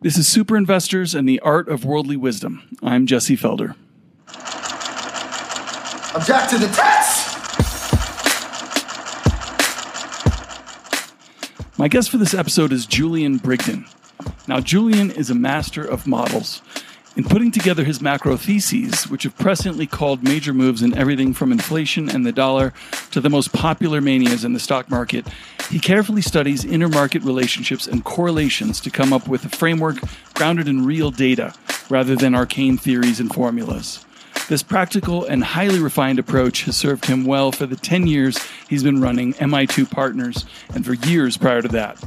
This is Super Investors and the Art of Worldly Wisdom. I'm Jesse Felder. Object to the test! My guest for this episode is Julian Brigden. Now, Julian is a master of models. In putting together his macro theses, which have presciently called major moves in everything from inflation and the dollar to the most popular manias in the stock market, he carefully studies intermarket relationships and correlations to come up with a framework grounded in real data rather than arcane theories and formulas. This practical and highly refined approach has served him well for the 10 years he's been running MI2 Partners and for years prior to that.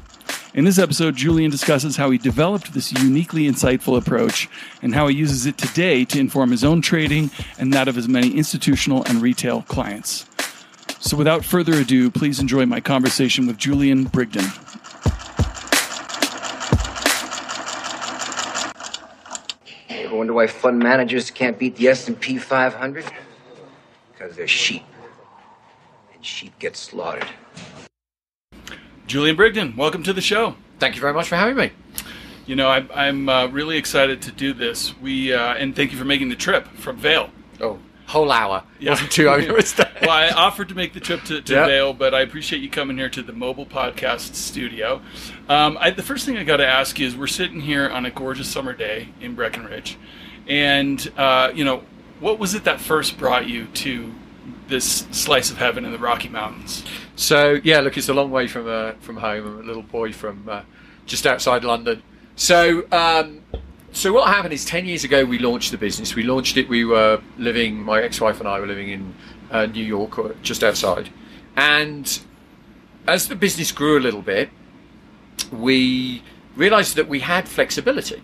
In this episode, Julian discusses how he developed this uniquely insightful approach and how he uses it today to inform his own trading and that of his many institutional and retail clients. So, without further ado, please enjoy my conversation with Julian Brigden. Ever wonder why fund managers can't beat the S&P 500? Because they're sheep. And sheep get slaughtered. Julian Brigden, welcome to the show. Thank you very much for having me. You know, I, I'm uh, really excited to do this. We uh, and thank you for making the trip from Vail. Oh, whole hour. Wasn't two hours. well, I offered to make the trip to, to Yep. Vail, but I appreciate you coming here to the mobile podcast studio. Um, I, the first thing I got to ask you is we're sitting here on a gorgeous summer day in Breckenridge, and uh, you know, what was it that first brought you to this slice of heaven in the Rocky Mountains? So yeah, look, it's a long way from uh, from home. I'm a little boy from uh, just outside London. So um, so what happened is ten years ago we launched the business. We launched it. We were living. My ex-wife and I were living in uh, New York, or just outside. And as the business grew a little bit, we realised that we had flexibility.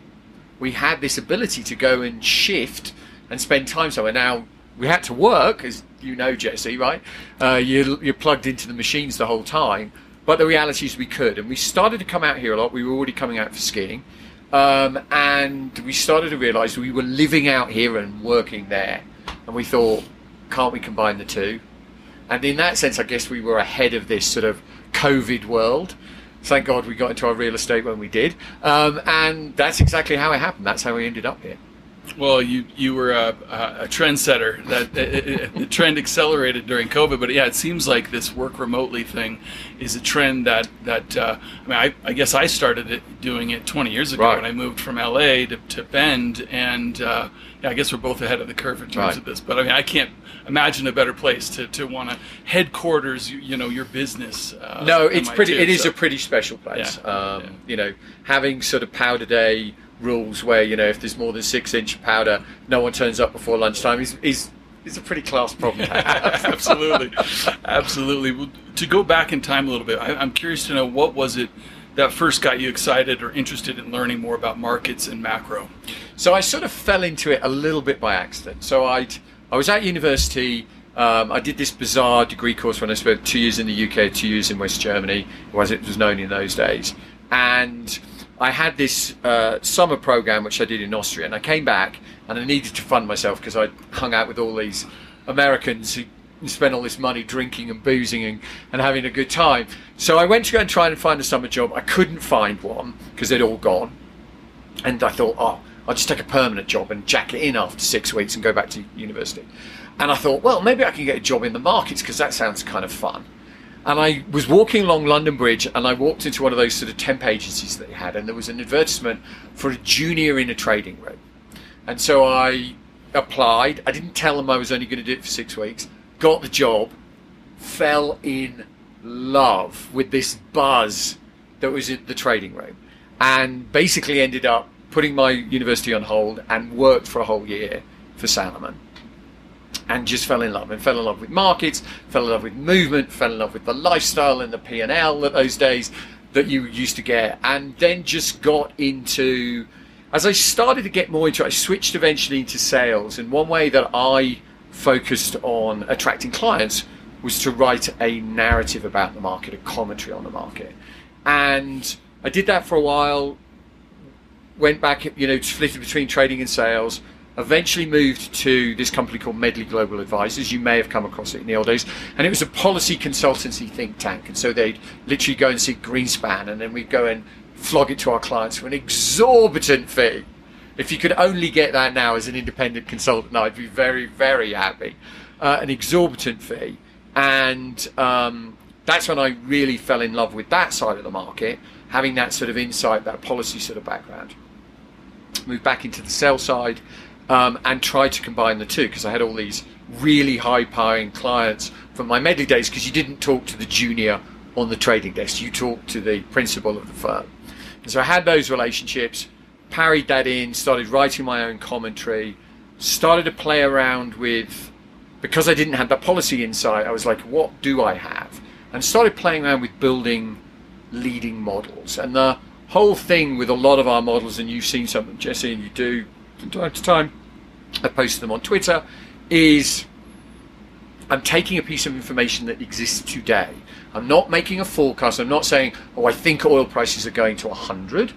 We had this ability to go and shift and spend time somewhere. Now we had to work, as you know, Jesse, right? Uh, you, you're plugged into the machines the whole time. But the reality is we could, and we started to come out here a lot. We were already coming out for skiing, um, and we started to realise we were living out here and working there. And we thought, can't we combine the two? And in that sense, I guess we were ahead of this sort of COVID world. Thank God we got into our real estate when we did. Um, and that's exactly how it happened. That's how we ended up here. Well, you you were a, a, trendsetter. That it, it, the trend accelerated during COVID, but yeah, it seems like this work remotely thing is a trend that that uh, I mean, I, I guess I started it, doing it 20 years ago Right. when I moved from LA to, to Bend, and uh, yeah, I guess we're both ahead of the curve in terms Right. of this. But I mean, I can't imagine a better place to, to want to headquarters, you, you know, your business. Uh, no, it's MIT, pretty. It is so- a pretty special place. Yeah, Um, yeah. You know, having sort of powder day rules where you know if there's more than six inch powder, no one turns up before lunchtime is is is a pretty class problem absolutely, absolutely. Well, to go back in time a little bit, I, I'm curious to know what was it that first got you excited or interested in learning more about markets and macro. So I sort of fell into it a little bit by accident. So I I was at university. Um, I did this bizarre degree course when I spent two years in the UK, two years in West Germany, as it was known in those days. And I had this uh, summer program which I did in Austria, and I came back and I needed to fund myself because I hung out with all these Americans who spent all this money drinking and boozing and, and having a good time. So I went to go and try and find a summer job. I couldn't find one because they'd all gone. And I thought, oh, I'll just take a permanent job and jack it in after six weeks and go back to university. And I thought, well, maybe I can get a job in the markets because that sounds kind of fun. And I was walking along London Bridge and I walked into one of those sort of temp agencies that they had, and there was an advertisement for a junior in a trading room. And so I applied. I didn't tell them I was only going to do it for six weeks. Got the job. Fell in love with this buzz that was in the trading room, and basically ended up putting my university on hold and worked for a whole year for Salomon. And just fell in love and fell in love with markets, fell in love with movement, fell in love with the lifestyle and the P and L that those days that you used to get, and then just got into as I started to get more into it, I switched eventually into sales. And one way that I focused on attracting clients was to write a narrative about the market, a commentary on the market. And I did that for a while, went back, you know, flitted between trading and sales. Eventually moved to this company called Medley Global Advisors. You may have come across it in the old days. And it was a policy consultancy think tank. And so they'd literally go and see Greenspan and then we'd go and flog it to our clients for an exorbitant fee. If you could only get that now as an independent consultant, I'd be very, very happy. Uh, an exorbitant fee. And um, that's when I really fell in love with that side of the market, having that sort of insight, that policy sort of background. Moved back into the sell side um, and tried to combine the two because I had all these really high powering clients from my Medley days because you didn't talk to the junior on the trading desk, you talked to the principal of the firm. And so I had those relationships, parried that in, started writing my own commentary, started to play around with, because I didn't have that policy insight, I was like, what do I have? And started playing around with building leading models. And the whole thing with a lot of our models, and you've seen some Jesse, and you do from time to time, I post them on Twitter, is I'm taking a piece of information that exists today. I'm not making a forecast. I'm not saying, oh, I think oil prices are going to 100.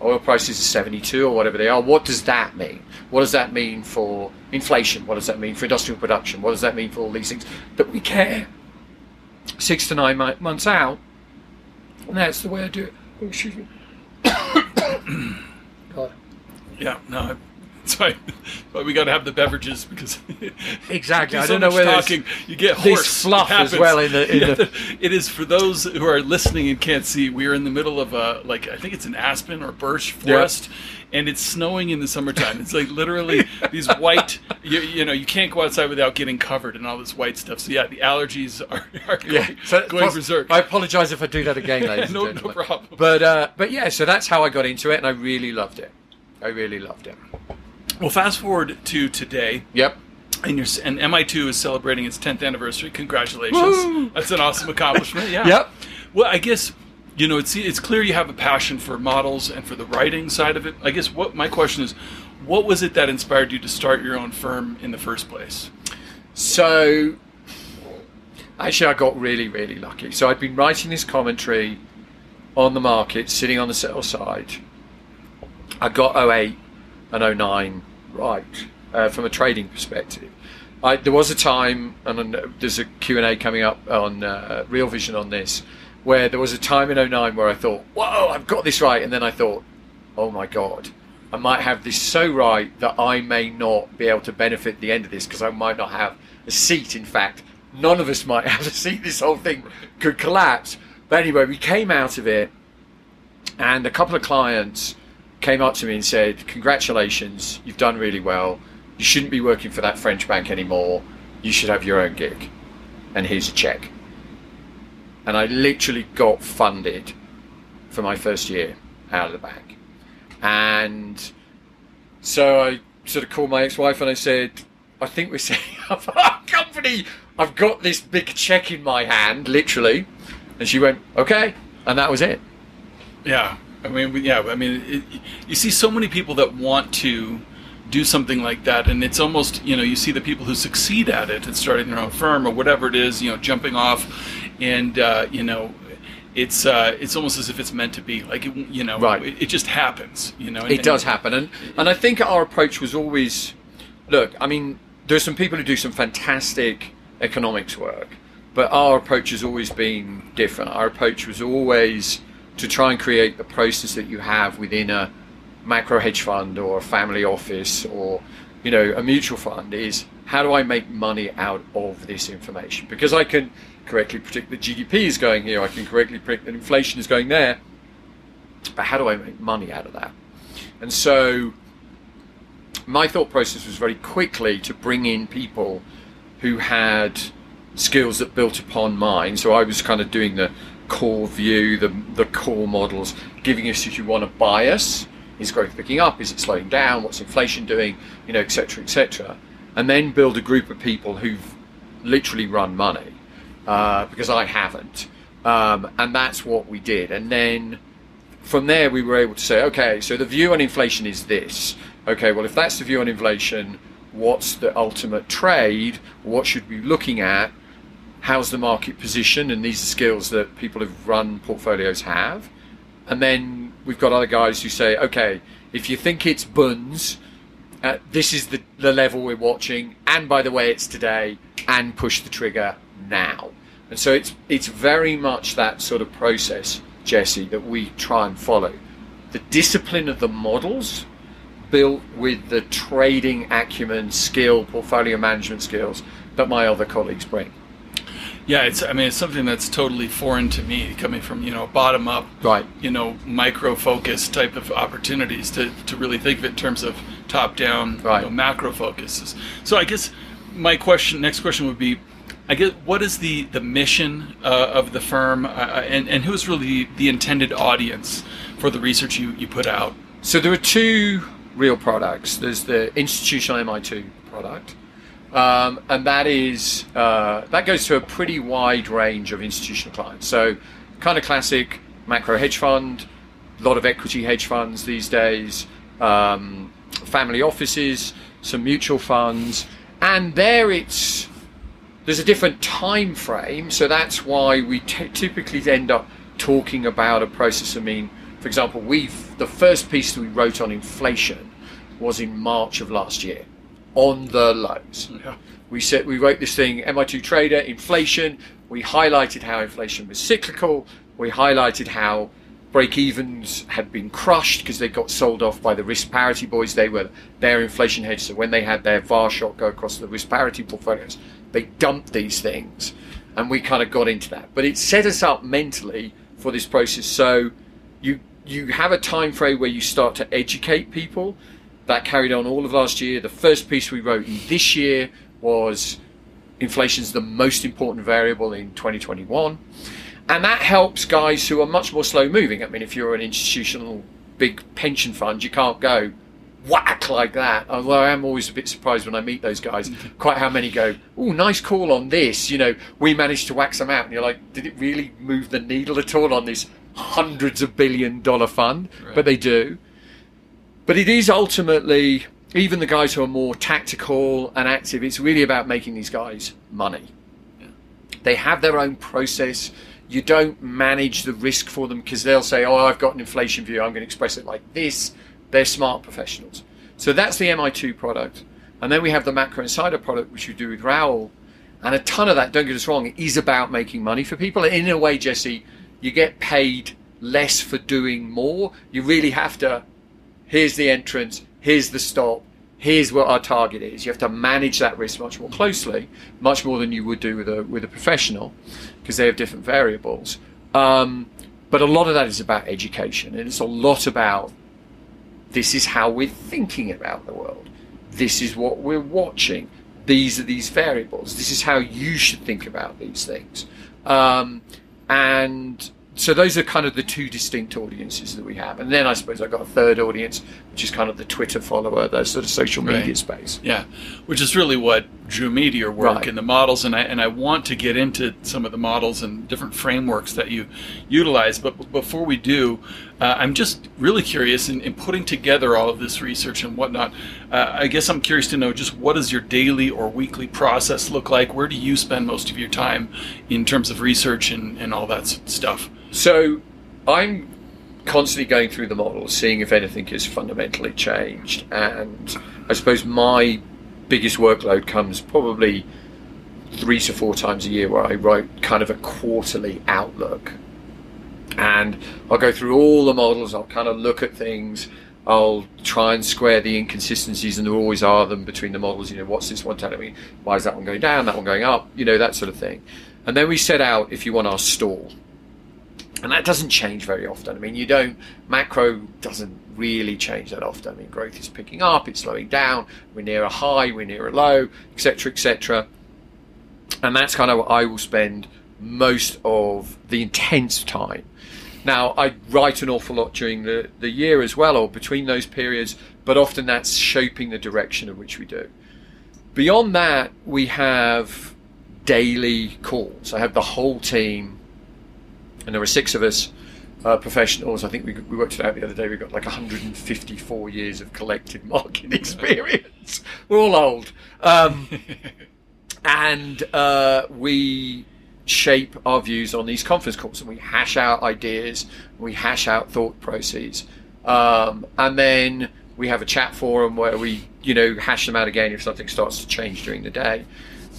Oil prices are 72 or whatever they are. What does that mean? What does that mean for inflation? What does that mean for industrial production? What does that mean for all these things that we care six to nine months out? And that's the way I do it. Oh, excuse me. Yeah, no, Sorry, but we got to have the beverages because exactly. I don't know where talking. You get hoarse. fluff as well. In the, in yeah, the... it is for those who are listening and can't see. We are in the middle of a like I think it's an aspen or birch forest. Yep. And it's snowing in the summertime. It's like literally these white, you, you, know, you can't go outside without getting covered in all this white stuff. So yeah, the allergies are, are going, yeah. so, going berserk. I apologise if I do that again, ladies no, and gentlemen. No problem. But uh, but yeah, so that's how I got into it, and I really loved it. I really loved it. Well, fast forward to today. Yep. And, your, and MI2 is celebrating its 10th anniversary. Congratulations. Woo! That's an awesome accomplishment. Yeah. yep. Well, I guess you know it's it's clear you have a passion for models and for the writing side of it. I guess what my question is, what was it that inspired you to start your own firm in the first place? So, actually, I got really really lucky. So I'd been writing this commentary on the market, sitting on the sell side. I got 08 and 09 right uh, from a trading perspective. I, there was a time, and there's a Q&A coming up on uh, Real Vision on this, where there was a time in 09 where I thought, whoa, I've got this right. And then I thought, oh my God, I might have this so right that I may not be able to benefit the end of this because I might not have a seat. In fact, none of us might have a seat. This whole thing could collapse. But anyway, we came out of it, and a couple of clients came up to me and said, Congratulations, you've done really well. You shouldn't be working for that French bank anymore. You should have your own gig. And here's a check. And I literally got funded for my first year out of the bank. And so I sort of called my ex wife and I said, I think we're setting up a company. I've got this big check in my hand, literally. And she went, okay. And that was it. Yeah. I mean, yeah. I mean, it, you see so many people that want to do something like that, and it's almost you know you see the people who succeed at it and starting their own firm or whatever it is, you know, jumping off, and uh, you know. It's uh, it's almost as if it's meant to be. Like it, you know, right. it, it just happens. You know, and, it does happen, and and I think our approach was always, look. I mean, there's some people who do some fantastic economics work, but our approach has always been different. Our approach was always to try and create the process that you have within a macro hedge fund or a family office or you know a mutual fund is how do I make money out of this information? Because I can correctly predict that GDP is going here I can correctly predict that inflation is going there but how do I make money out of that? And so my thought process was very quickly to bring in people who had skills that built upon mine. So I was kind of doing the core view, the, the core models, giving us, if you want, a bias. Is growth picking up? Is it slowing down? What's inflation doing? You know, etc., etc. And then build a group of people who've literally run money, uh, because I haven't. Um, and that's what we did. And then from there, we were able to say, okay, so the view on inflation is this. Okay, well, if that's the view on inflation, what's the ultimate trade? What should we be looking at? How's the market position, and these are skills that people who've run portfolios have. And then we've got other guys who say, okay, if you think it's buns, uh, this is the, the level we're watching, and by the way, it's today, and push the trigger now. And so it's it's very much that sort of process Jesse, that we try and follow. The discipline of the models built with the trading acumen, skill, portfolio management skills that my other colleagues bring. Yeah, it's. I mean, it's something that's totally foreign to me, coming from you know bottom up, Right. You know, micro focus type of opportunities to, to really think of it in terms of top down, Right. you know, macro focuses. So I guess my question, next question would be, I guess, what is the the mission uh, of the firm, uh, and and who's really the intended audience for the research you you put out? So there are two real products. There's the institutional MI2 product, um, and that is uh, that goes to a pretty wide range of institutional clients. So kind of classic macro hedge fund, a lot of equity hedge funds these days, um, family offices, some mutual funds, and there it's there's a different time frame, so that's why we t- typically end up talking about a process. I mean, for example, we the first piece that we wrote on inflation was in March of last year, on the lows. Yeah. We said we wrote this thing, MI2 Trader, inflation. We highlighted how inflation was cyclical. We highlighted how break evens had been crushed because they got sold off by the risk parity boys. They were their inflation hedge. So when they had their VAR shot go across the risk parity portfolios, they dumped these things. And we kind of got into that. But it set us up mentally for this process. So you you have a time frame where you start to educate people. That carried on all of last year. The first piece we wrote in this year was inflation's the most important variable in 2021. And that helps guys who are much more slow moving. I mean, if you're an institutional big pension fund, you can't go whack like that. Although I am always a bit surprised when I meet those guys, quite how many go, oh, nice call on this. You know, we managed to whack them out. And you're like, did it really move the needle at all on this hundreds of billion dollar fund? But they do. But it is ultimately, even the guys who are more tactical and active, it's really about making these guys money. They have their own process. You don't manage the risk for them because they'll say, Oh, I've got an inflation view. I'm going to express it like this. They're smart professionals. So that's the MI2 product. And then we have the Macro Insider product, which we do with Raoul. And a ton of that, don't get us wrong, is about making money for people. And in a way, Jesse, you get paid less for doing more. You really have to here's the entrance, here's the stop, here's what our target is. You have to manage that risk much more closely, much more than you would do with a with a professional, because they have different variables. Um, but a lot of that is about education, and it's a lot about this is how we're thinking about the world. This is what we're watching. These are these variables. This is how you should think about these things. Um, and so those are kind of the two distinct audiences that we have. And then I suppose I've got a third audience, which is kind of the Twitter follower, the sort of social media Right. space. Yeah, which is really what drew me to your work Right. and the models, and I and I want to get into some of the models and different frameworks that you utilize. But before we do, uh, I'm just really curious in, in putting together all of this research and whatnot. Uh, I guess I'm curious to know just what does your daily or weekly process look like? Where do you spend most of your time in terms of research and, and all that stuff? So I'm constantly going through the models, seeing if anything has fundamentally changed. And I suppose my biggest workload comes probably three to four times a year where I write kind of a quarterly outlook. And I'll go through all the models, I'll kind of look at things, I'll try and square the inconsistencies, and there always are them between the models. You know, what's this one telling me? Why is that one going down? That one going up? You know, that sort of thing. And then we set out, if you want, our stall and that doesn't change very often. I mean, you don't macro doesn't really change that often. I mean, growth is picking up, it's slowing down. We're near a high, we're near a low, etc., etc. And that's kind of what I will spend most of the intense time. Now, I write an awful lot during the, the year as well, or between those periods, but often that's shaping the direction in which we do. Beyond that, we have daily calls. I have the whole team and there are six of us uh, professionals. I think we, we worked it out the other day. We've got like 154 years of collective market experience. We're all old, um, and uh, we shape our views on these conference calls, and we hash out ideas, we hash out thought processes, um, and then we have a chat forum where we, you know, hash them out again if something starts to change during the day.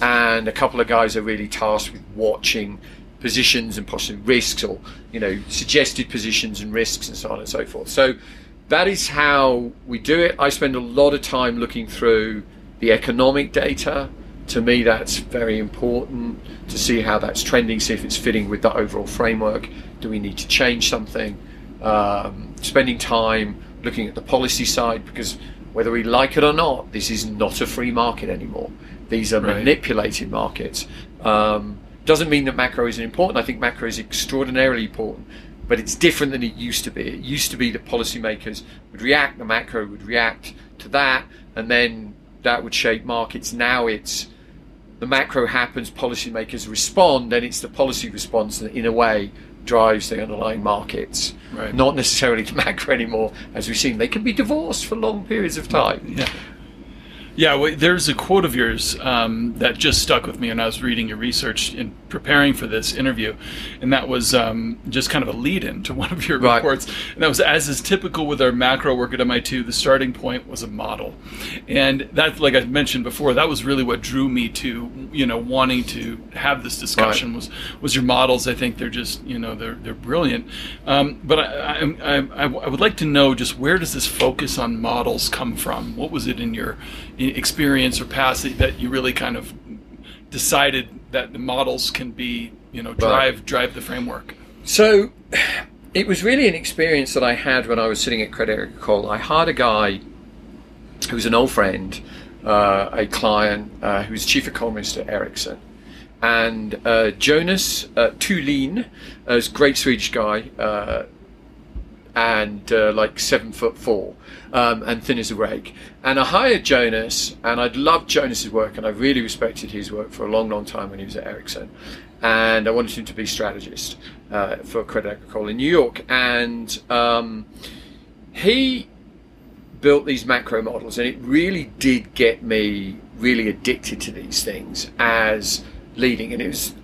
And a couple of guys are really tasked with watching positions and possibly risks or you know suggested positions and risks and so on and so forth. So that is how we do it. I spend a lot of time looking through the economic data. To me that's very important to see how that's trending see if it's fitting with the overall framework. Do we need to change something? Um, spending time looking at the policy side because whether we like it or not this is not a free market anymore. These are Right. manipulated markets. Um, doesn't mean that macro isn't important. I think macro is extraordinarily important, but it's different than it used to be. It used to be that policymakers would react, the macro would react to that, and then that would shape markets. Now it's the macro happens, policymakers respond, and it's the policy response that, in a way, drives the underlying markets. Right. Not necessarily the macro anymore, as we've seen. They can be divorced for long periods of time. Yeah. Yeah, well, there's a quote of yours um, that just stuck with me when I was reading your research in preparing for this interview, and that was um, just kind of a lead-in to one of your Right. reports. And that was, as is typical with our macro work at MI2, the starting point was a model, and that, like I mentioned before, that was really what drew me to you know wanting to have this discussion was was your models. I think they're just you know they're they're brilliant, um, but I, I, I, I would like to know just where does this focus on models come from? What was it in your experience or past that you really kind of decided that the models can be you know drive drive the framework? So it was really an experience that I had when I was sitting at Credit Agricole. I hired a guy who was an old friend, uh, a client uh, who was chief economist at Ericsson. And uh, Jonas uh, Thulin, uh, is a great Swedish guy, uh, and uh, like seven foot four um, and thin as a rake. And I hired Jonas, and I'd loved Jonas's work, and I really respected his work for a long, long time when he was at Ericsson. And I wanted him to be strategist uh, for Credit Agricole in New York. And um, he built these macro models, and it really did get me really addicted to these things as leading. And it was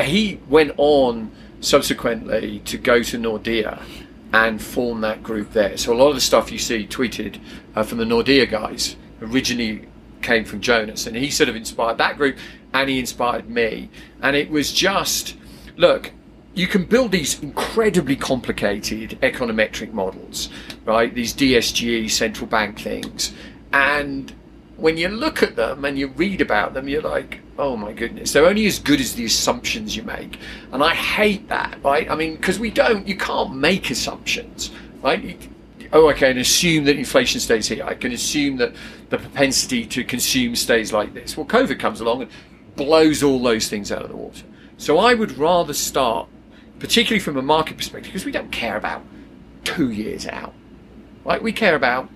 he went on subsequently to go to Nordea and form that group there. So a lot of the stuff you see tweeted uh, from the Nordea guys originally came from Jonas, and he sort of inspired that group, and he inspired me. And it was just look you can build these incredibly complicated econometric models, right? These DSGE central bank things. And when you look at them and you read about them, you're like, oh my goodness, they're only as good as the assumptions you make. And I hate that, right? I mean, because we don't, you can't make assumptions, right? You- Oh, okay, and assume that inflation stays here. I can assume that the propensity to consume stays like this. Well, COVID comes along and blows all those things out of the water. So I would rather start, particularly from a market perspective, because we don't care about two years out. Right? We care about,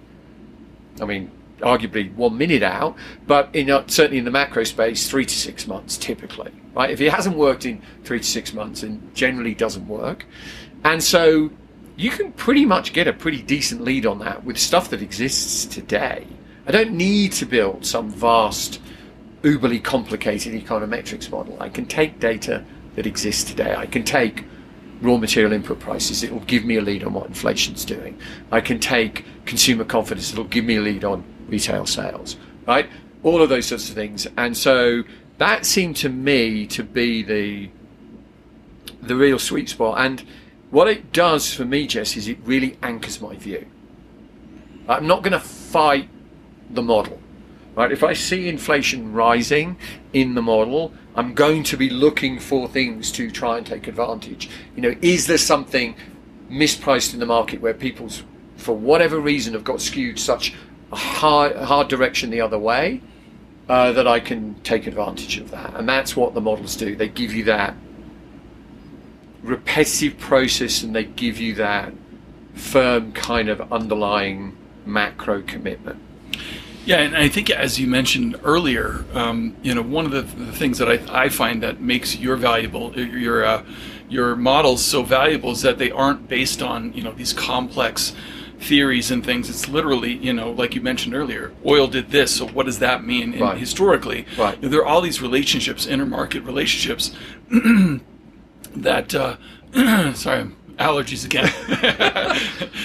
I mean, arguably one minute out, but in uh, certainly in the macro space, three to six months typically. Right? If it hasn't worked in three to six months, and generally doesn't work, and so you can pretty much get a pretty decent lead on that with stuff that exists today. I don't need to build some vast, uberly complicated econometrics model. I can take data that exists today. I can take raw material input prices. It will give me a lead on what inflation's doing. I can take consumer confidence. It'll give me a lead on retail sales, right? All of those sorts of things. And so that seemed to me to be the the real sweet spot. And what it does for me, Jess, is it really anchors my view. I'm not going to fight the model. Right? If I see inflation rising in the model, I'm going to be looking for things to try and take advantage. You know, is there something mispriced in the market where people's, for whatever reason, have got skewed such hard, hard direction the other way uh, that I can take advantage of that? And that's what the models do. They give you that repetitive process and they give you that firm kind of underlying macro commitment. Yeah, and I think as you mentioned earlier, um, you know, one of the, the things that I, I find that makes your valuable your uh, your models so valuable is that they aren't based on you know these complex theories and things. It's literally you know like you mentioned earlier, oil did this, so what does that mean? Right. historically, Right. you know, there are all these relationships, intermarket relationships that uh, sorry allergies again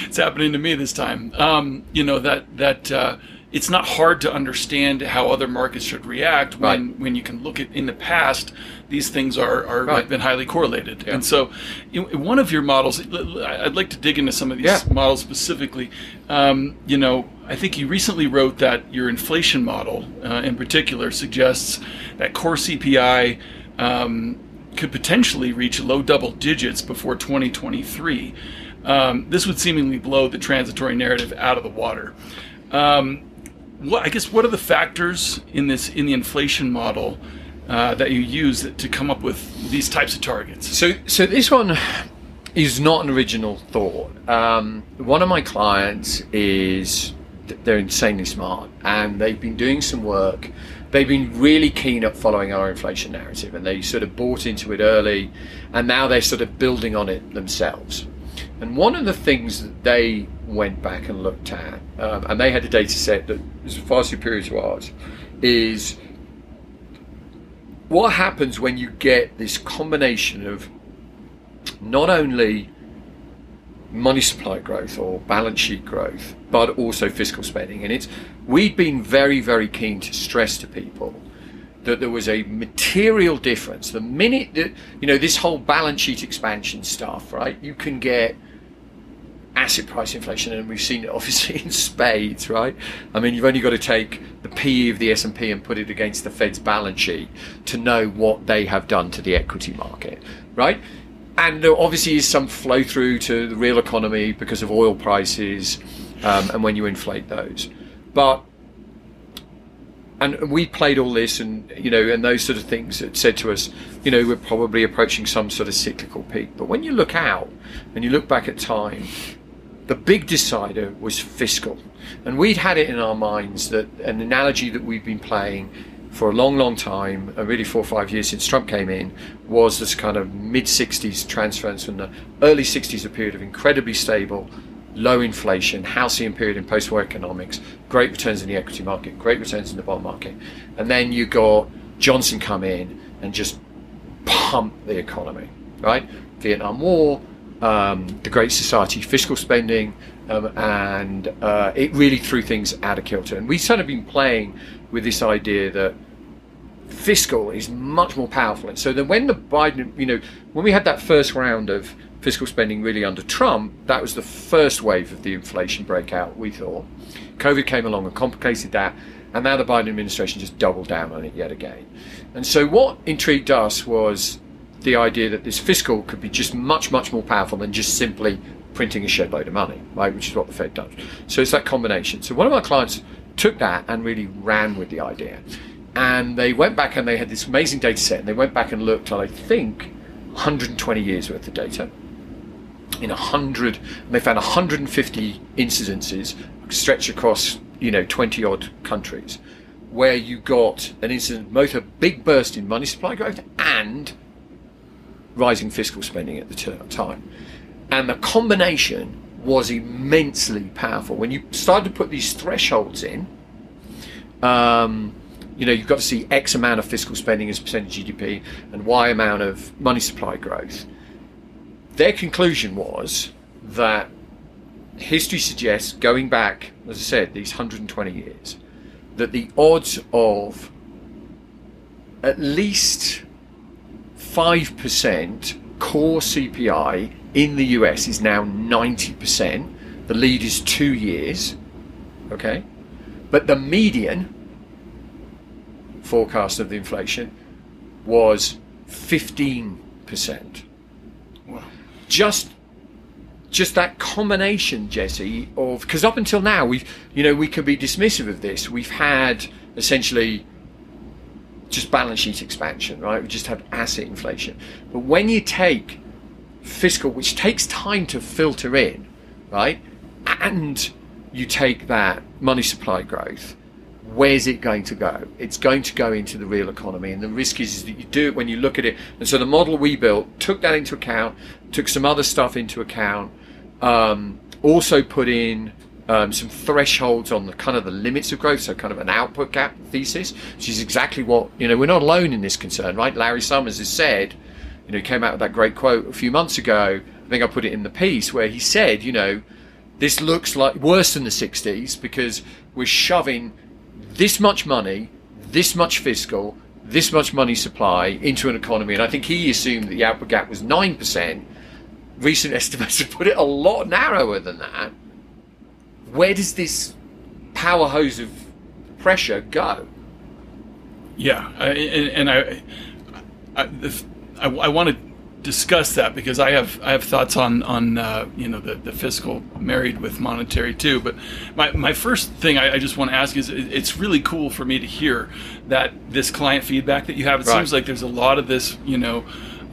it's happening to me this time um, you know that that uh, it's not hard to understand how other markets should react when, Right. when you can look at in the past these things are, are Right. have been highly correlated Yeah. and so in, one of your models i'd like to dig into some of these Yeah. models specifically um, you know I think you recently wrote that your inflation model uh, in particular suggests that core CPI um, could potentially reach low double digits before 2023 um, this would seemingly blow the transitory narrative out of the water um, what I guess what are the factors in this in the inflation model uh, that you use to come up with these types of targets? So, so this one is not an original thought. Um, one of my clients is they're insanely smart, and they've been doing some work. They've been really keen at following our inflation narrative, and they sort of bought into it early, and now they're sort of building on it themselves. And one of the things that they went back and looked at, um, and they had a data set that is far superior to ours, is what happens when you get this combination of not only money supply growth or balance sheet growth, but also fiscal spending. And it's we've been very, very keen to stress to people that there was a material difference. The minute that you know this whole balance sheet expansion stuff, right? You can get asset price inflation, and we've seen it obviously in spades, right? I mean, you've only got to take the PE of the S and P and put it against the Fed's balance sheet to know what they have done to the equity market, right? And there obviously is some flow through to the real economy because of oil prices, um, and when you inflate those, but and we played all this and you know and those sort of things that said to us you know we're probably approaching some sort of cyclical peak. But when you look out and you look back at time the big decider was fiscal. And we'd had it in our minds that an analogy that we've been playing for a long long time uh, really four or five years since trump came in was this kind of mid 60s transference from the early 60s a period of incredibly stable low inflation, halcyon period in post-war economics, great returns in the equity market, great returns in the bond market, and then you got Johnson come in and just pump the economy, right? Vietnam War, um, the Great Society, fiscal spending, um, and uh, it really threw things out of kilter. And we've sort of been playing with this idea that fiscal is much more powerful. And so then when the Biden, you know, when we had that first round of fiscal spending really under Trump, that was the first wave of the inflation breakout, we thought. COVID came along and complicated that. And now the Biden administration just doubled down on it yet again. And so what intrigued us was the idea that this fiscal could be just much, much more powerful than just simply printing a shed load of money, right? Which is what the Fed does. So it's that combination. So one of our clients took that and really ran with the idea. And they went back and they had this amazing data set and they went back and looked at, I think, 120 years worth of data in 100 and they found 150 incidences stretched across you know 20 odd countries where you got an incident both a big burst in money supply growth and rising fiscal spending at the time. And the combination was immensely powerful. When you started to put these thresholds in um, you know you've got to see x amount of fiscal spending as a percentage of gdp and y amount of money supply growth their conclusion was that history suggests, going back, as I said, these 120 years, that the odds of at least 5% core CPI in the US is now 90%. The lead is two years. Okay? But the median forecast of the inflation was 15% just just that combination, Jesse, of because up until now we've you know we could be dismissive of this. We've had essentially just balance sheet expansion, right? We just had asset inflation. But when you take fiscal, which takes time to filter in, right, and you take that money supply growth, where's it going to go? It's going to go into the real economy, and the risk is, is that you do it when you look at it. And so the model we built took that into account, took some other stuff into account, um, also put in um, some thresholds on the kind of the limits of growth, so kind of an output gap thesis, which is exactly what you know. We're not alone in this concern, right? Larry Summers has said, you know, he came out with that great quote a few months ago. I think I put it in the piece where he said, you know This looks like worse than the 60s because we're shoving this much money, this much fiscal, this much money supply into an economy. And I think he assumed that the output gap was 9%. Recent estimates have put it a lot narrower than that. Where does this power hose of pressure go? Yeah, I, and, and I, I, I, I want to discuss that because I have I have thoughts on on uh, you know the, the fiscal married with monetary too. But my, my first thing I, I just want to ask is it's really cool for me to hear that this client feedback that you have. It Right. seems like there's a lot of this you know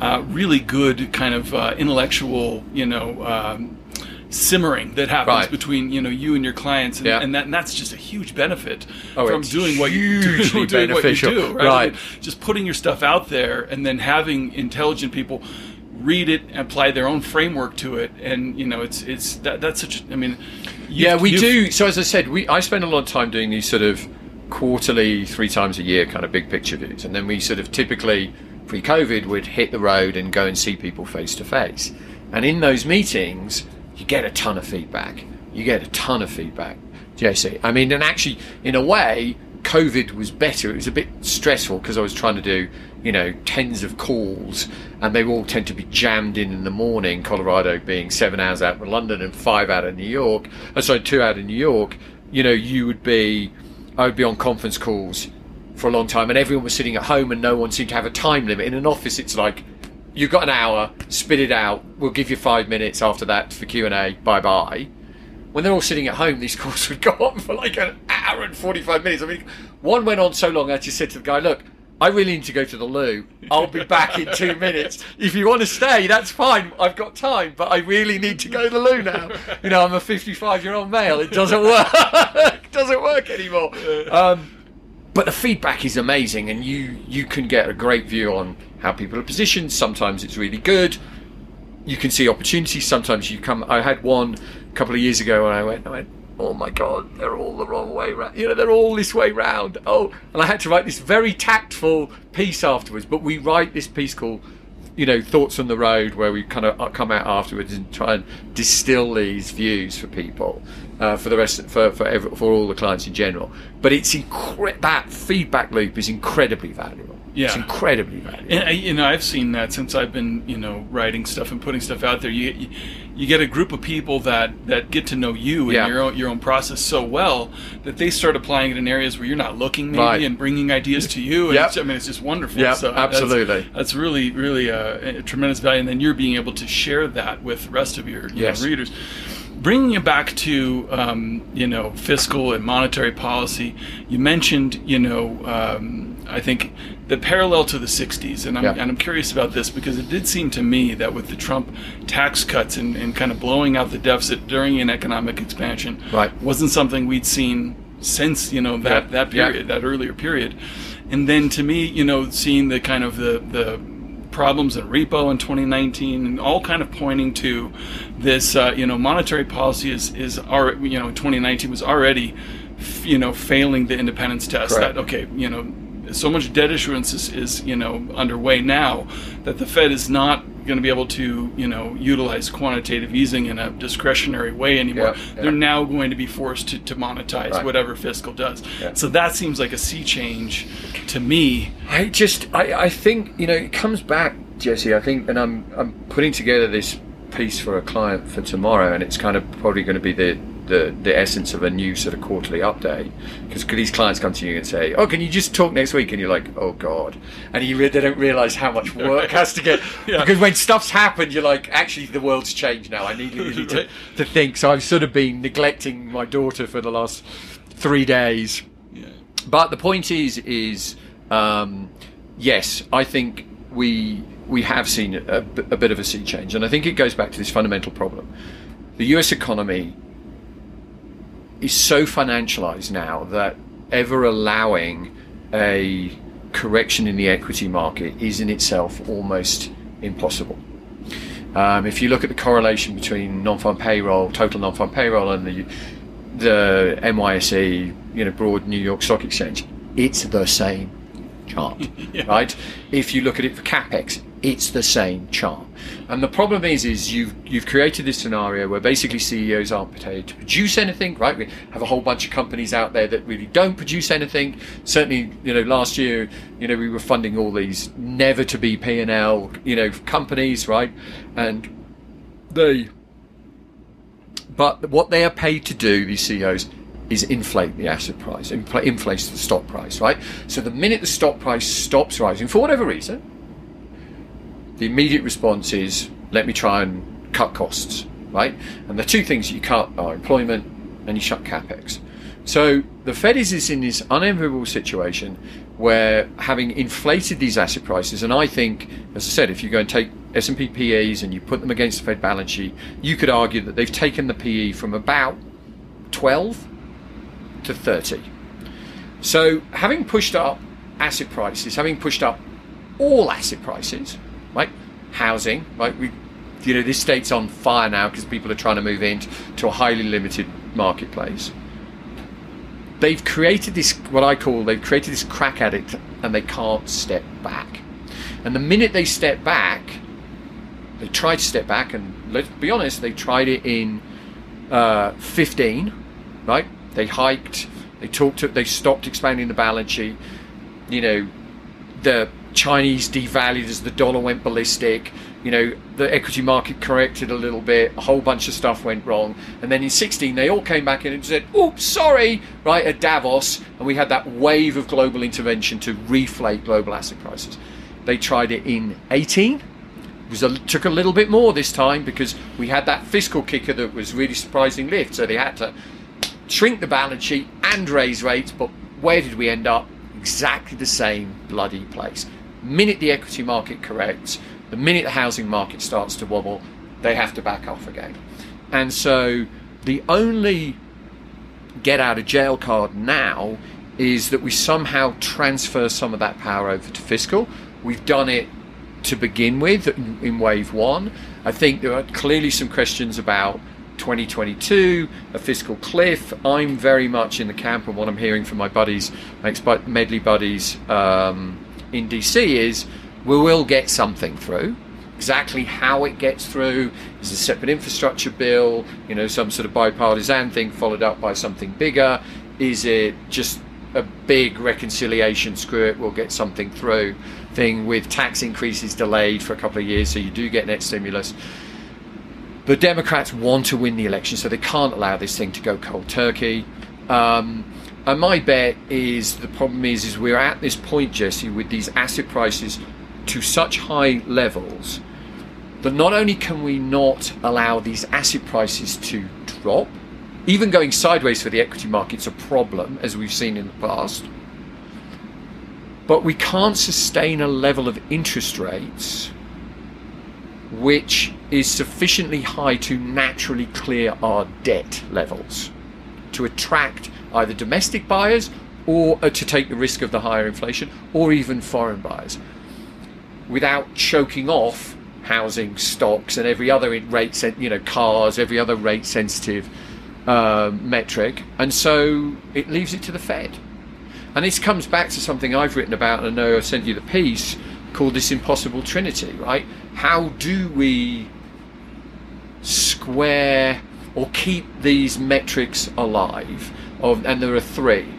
uh, really good kind of uh, intellectual you know. Um, simmering that happens Right. between you know you and your clients and, Yeah. and that and that's just a huge benefit Oh, from doing what you do, doing what you do right, Right. I mean, just putting your stuff out there and then having intelligent people read it and apply their own framework to it and you know it's it's that that's such a, i mean yeah, we do. So as I said, we I spend a lot of time doing these sort of quarterly, three times a year kind of big picture views, and then we sort of typically pre-COVID would hit the road and go and see people face to face, and in those meetings you get a ton of feedback. You get a ton of feedback, Jesse. I mean, and actually, in a way, COVID was better. It was a bit stressful because I was trying to do, you know, tens of calls, and they all tend to be jammed in in the morning. Colorado being seven hours out of London and five out of New York. Uh, sorry, two out of New York. You know, you would be, I would be on conference calls for a long time, and everyone was sitting at home, and no one seemed to have a time limit. In an office, it's like you've got an hour, spit it out. We'll give you five minutes after that for Q and A. Bye bye when they're all sitting at home, these calls would go on for like an hour and 45 minutes. I mean, one went on so long, I just said to the guy, look, I really need to go to the loo. I'll be back in two minutes. If you want to stay, that's fine. I've got time, but I really need to go to the loo now. You know, I'm a 55 year old male. It doesn't work. it doesn't work anymore. Um, but the feedback is amazing, and you you can get a great view on how people are positioned. Sometimes it's really good. You can see opportunities. Sometimes you come. I had one a couple of years ago, and I went, I went, oh my god, they're all the wrong way round. You know, they're all this way round. Oh, and I had to write this very tactful piece afterwards. But we write this piece called you know, thoughts on the road, where we kind of uh, come out afterwards and try and distill these views for people, uh, for the rest, for for, every, for all the clients in general. But it's incre- that feedback loop is incredibly valuable. Yeah. it's incredibly valuable. And I, you know, I've seen that since I've been, you know, writing stuff and putting stuff out there. You, you, you get a group of people that, that get to know you and Yeah. your own your own process so well that they start applying it in areas where you're not looking, maybe, Right. and bringing ideas to you. And Yep. I mean, it's just wonderful. Yep, so absolutely. That's, really, really uh, a tremendous value. And then you're being able to share that with the rest of your you Yes. readers. Bringing it back to um, you know fiscal and monetary policy, you mentioned you know um, I think the parallel to the '60s, and I'm Yeah. and I'm curious about this because it did seem to me that with the Trump tax cuts and, and kind of blowing out the deficit during an economic expansion, Right. wasn't something we'd seen since you know that Yeah. that Yeah. period, that earlier period, and then to me, you know, seeing the kind of the the problems in repo in 2019 and all kind of pointing to this uh, you know monetary policy is is already you know in 2019 was already f- you know failing the independence test Correct. that okay you know so much debt issuance is, is you know underway now that the Fed is not going to be able to you know utilize quantitative easing in a discretionary way anymore. Yeah, yeah. They're now going to be forced to, to monetize Right. whatever fiscal does. Yeah. So that seems like a sea change to me. I just, I, I think, you know, it comes back, Jesse. I think, and I'm, I'm putting together this piece for a client for tomorrow, and it's kind of probably going to be the, the, the essence of a new sort of quarterly update. Because these clients come to you and say, "Oh, can you just talk next week?" And you're like, "Oh God," and you re- they don't realise how much work has to get. Yeah. Because when stuff's happened, you're like, "Actually, the world's changed now. I need really to, Right. to think." So I've sort of been neglecting my daughter for the last three days. But the point is, is um, yes, I think we we have seen a bit of a sea change, and I think it goes back to this fundamental problem: the U.S. economy is so financialized now that ever allowing a correction in the equity market is in itself almost impossible. Um, if you look at the correlation between non-farm payroll, total non-farm payroll, and the the NYSE, you know, broad New York Stock Exchange, it's the same chart, right? If you look at it for capex, it's the same chart. And the problem is, is you've you've created this scenario where basically CEOs aren't paid to produce anything, right? We have a whole bunch of companies out there that really don't produce anything. Certainly, you know, last year, you know, we were funding all these never to be P and L, you know, companies, right? And they, but what they are paid to do, these CEOs, is inflate the asset price, infl- inflates the stock price, right? So the minute the stock price stops rising for whatever reason, the immediate response is let me try and cut costs, right? And the two things you cut are employment and you shut capex. So the Fed is in this unenviable situation where having inflated these asset prices, and I think, as I said, if you go and take S&P PEs and you put them against the Fed balance sheet, you could argue that they've taken the PE from about 12 to 30. So having pushed up asset prices, having pushed up all asset prices, right? Housing, right? We, you know, this state's on fire now because people are trying to move into a highly limited marketplace. They've created this, what I call, they've created this crack addict and they can't step back. And the minute they step back, they tried to step back, and let's be honest, they tried it in uh, 15, right? They hiked, they talked, to, they stopped expanding the balance sheet. You know, the Chinese devalued as the dollar went ballistic. You know, the equity market corrected a little bit. A whole bunch of stuff went wrong. And then in 16, they all came back in and said, oops, sorry, right, at Davos. And we had that wave of global intervention to reflate global asset prices. They tried it in 18. It a, took a little bit more this time because we had that fiscal kicker that was really surprising lift. So they had to shrink the balance sheet and raise rates. But where did we end up? Exactly the same bloody place minute the equity market corrects, the minute the housing market starts to wobble, they have to back off again. And so the only get out of jail card now is that we somehow transfer some of that power over to fiscal. We've done it to begin with in wave one. I think there are clearly some questions about 2022, a fiscal cliff. I'm very much in the camp of what I'm hearing from my buddies, my Medley buddies, um, in DC is we will get something through. Exactly how it gets through is a separate infrastructure bill, you know, some sort of bipartisan thing followed up by something bigger. Is it just a big reconciliation screw it, we'll get something through thing with tax increases delayed for a couple of years, so you do get net stimulus. The Democrats want to win the election, so they can't allow this thing to go cold turkey. Um, and my bet is the problem is is we're at this point, Jesse, with these asset prices to such high levels that not only can we not allow these asset prices to drop, even going sideways for the equity market's a problem, as we've seen in the past. But we can't sustain a level of interest rates which is sufficiently high to naturally clear our debt levels, to attract either domestic buyers or uh, to take the risk of the higher inflation, or even foreign buyers, without choking off housing stocks and every other rate, you know, cars, every other rate sensitive uh, metric, and so it leaves it to the Fed. And this comes back to something I've written about, and I know I've sent you the piece called this impossible trinity, right? How do we square or keep these metrics alive? Of, and there are three.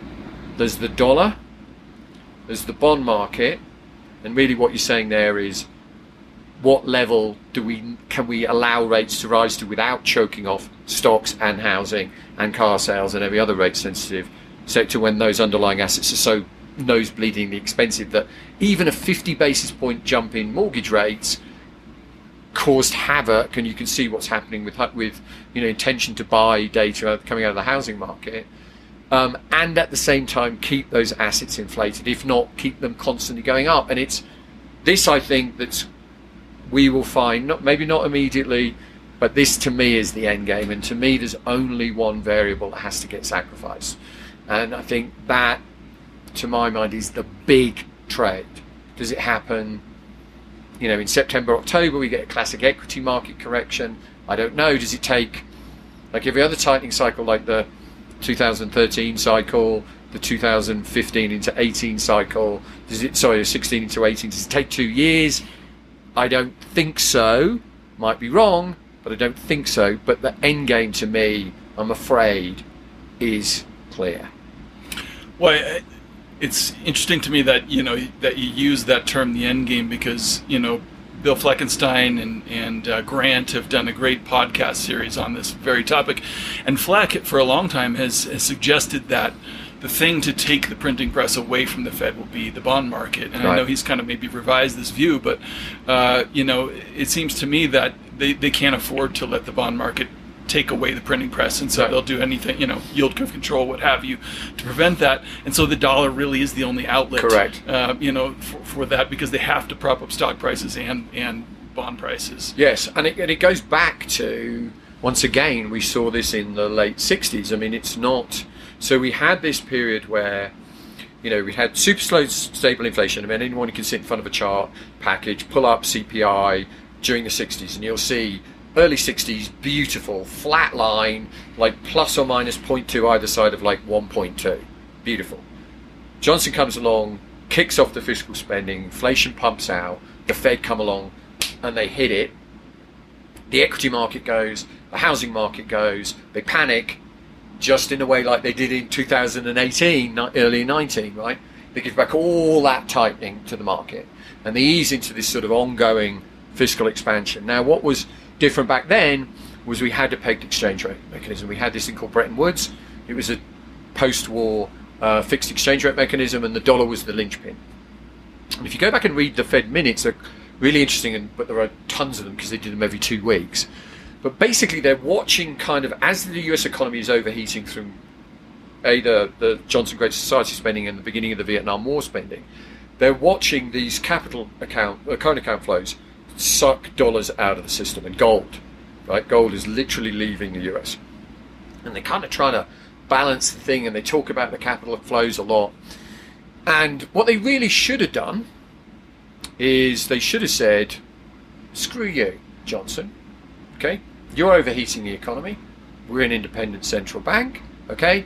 There's the dollar, there's the bond market, and really what you're saying there is what level do we can we allow rates to rise to without choking off stocks and housing and car sales and every other rate sensitive sector when those underlying assets are so nosebleedingly expensive that even a 50 basis point jump in mortgage rates caused havoc and you can see what's happening with with you know intention to buy data coming out of the housing market um, and at the same time keep those assets inflated, if not keep them constantly going up. And it's this, I think, that we will find, not maybe not immediately, but this to me is the end game. And to me, there's only one variable that has to get sacrificed. And I think that, to my mind, is the big trade. Does it happen? You know, in September, October, we get a classic equity market correction. I don't know. Does it take, like every other tightening cycle, like the 2013 cycle, the 2015 into 18 cycle. Does it sorry, 16 into 18? Does it take two years? I don't think so. Might be wrong, but I don't think so. But the end game to me, I'm afraid, is clear. Well, it's interesting to me that you know that you use that term, the end game, because you know Bill Fleckenstein and and uh, Grant have done a great podcast series on this very topic, and Fleck for a long time has, has suggested that the thing to take the printing press away from the Fed will be the bond market, and I know he's kind of maybe revised this view, but uh, you know it seems to me that they, they can't afford to let the bond market take away the printing press, and so Right. they'll do anything, you know, yield curve control, what have you, to prevent that. And so the dollar really is the only outlet, Correct. Uh, you know, for, for that because they have to prop up stock prices and and bond prices. Yes, and it, and it goes back to once again we saw this in the late '60s. I mean, it's not. So we had this period where, you know, we had super slow stable inflation. I mean, anyone who can sit in front of a chart package, pull up CPI during the '60s, and you'll see early '60s beautiful flat line, like plus or minus 0.2 either side of like 1.2, beautiful. Johnson comes along, kicks off the fiscal spending, inflation pumps out, the Fed come along, and they hit it. The equity market goes, the housing market goes, they panic, just in a way like they did in 2018, early 19, right? They give back all that tightening to the market, and they ease into this sort of ongoing fiscal expansion. Now, what was different back then was we had a pegged exchange rate mechanism. We had this thing called Bretton Woods. It was a post-war uh, fixed exchange rate mechanism, and the dollar was the linchpin. And if you go back and read the Fed minutes, they're really interesting, and, but there are tons of them because they do them every two weeks. But basically, they're watching kind of as the US economy is overheating through a the, the Johnson Great Society spending and the beginning of the Vietnam War spending. They're watching these capital account, uh, current account flows suck dollars out of the system and gold, right? Gold is literally leaving the US, and they're kind of trying to balance the thing. And they talk about the capital flows a lot. And what they really should have done is they should have said, screw you, Johnson. Okay? You're overheating the economy. We're an independent central bank. Okay?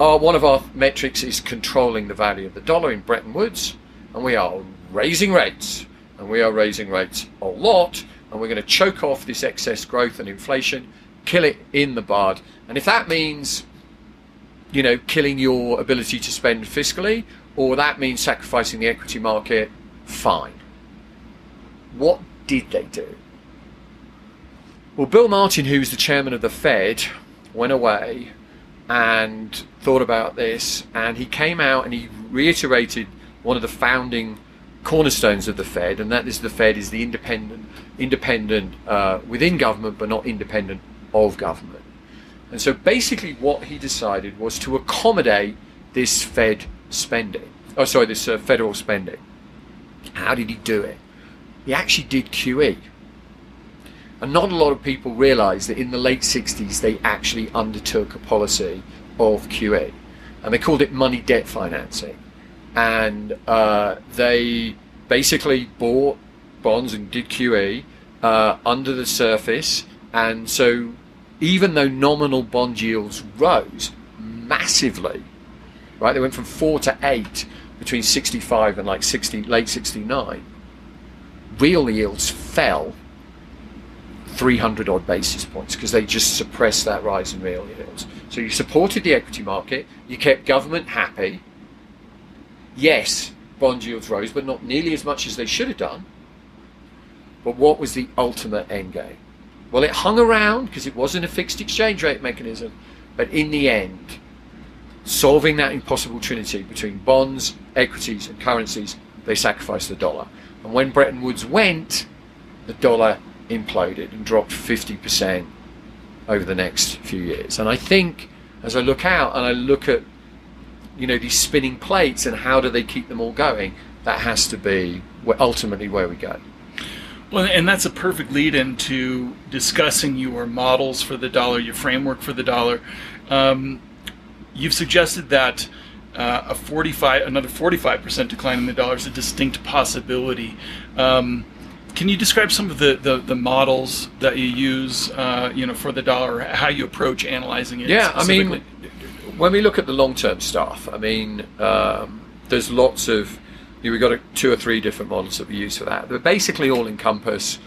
Our, one of our metrics is controlling the value of the dollar in Bretton Woods, and we are raising rates. And we are raising rates a lot, and we're going to choke off this excess growth and inflation, kill it in the bud. And if that means you know, killing your ability to spend fiscally, or that means sacrificing the equity market, fine. What did they do? Well, Bill Martin, who's the chairman of the Fed, went away and thought about this, and he came out and he reiterated one of the founding cornerstones of the Fed, and that is the Fed is the independent, independent uh, within government, but not independent of government. And so basically, what he decided was to accommodate this Fed spending. Oh, sorry, this uh, federal spending. How did he do it? He actually did QE. And not a lot of people realize that in the late 60s they actually undertook a policy of QE. And they called it money debt financing. And uh, they basically bought bonds and did QE uh, under the surface. And so even though nominal bond yields rose massively, right, they went from four to eight between 65 and like 60, late 69, real yields fell 300 odd basis points because they just suppressed that rise in real yields. So you supported the equity market, you kept government happy. Yes, bond yields rose, but not nearly as much as they should have done. But what was the ultimate end game? Well, it hung around because it wasn't a fixed exchange rate mechanism, but in the end, solving that impossible trinity between bonds, equities, and currencies, they sacrificed the dollar. And when Bretton Woods went, the dollar imploded and dropped 50% over the next few years. And I think as I look out and I look at you know these spinning plates and how do they keep them all going, that has to be ultimately where we go. Well, and that's a perfect lead into discussing your models for the dollar, your framework for the dollar. Um, you've suggested that uh, a 45, another 45% decline in the dollar is a distinct possibility. Um, can you describe some of the, the, the models that you use, uh, you know, for the dollar, how you approach analyzing it? Yeah, I mean? When we look at the long-term stuff, I mean, um, there's lots of we've got a, two or three different models that we use for that. They basically all encompass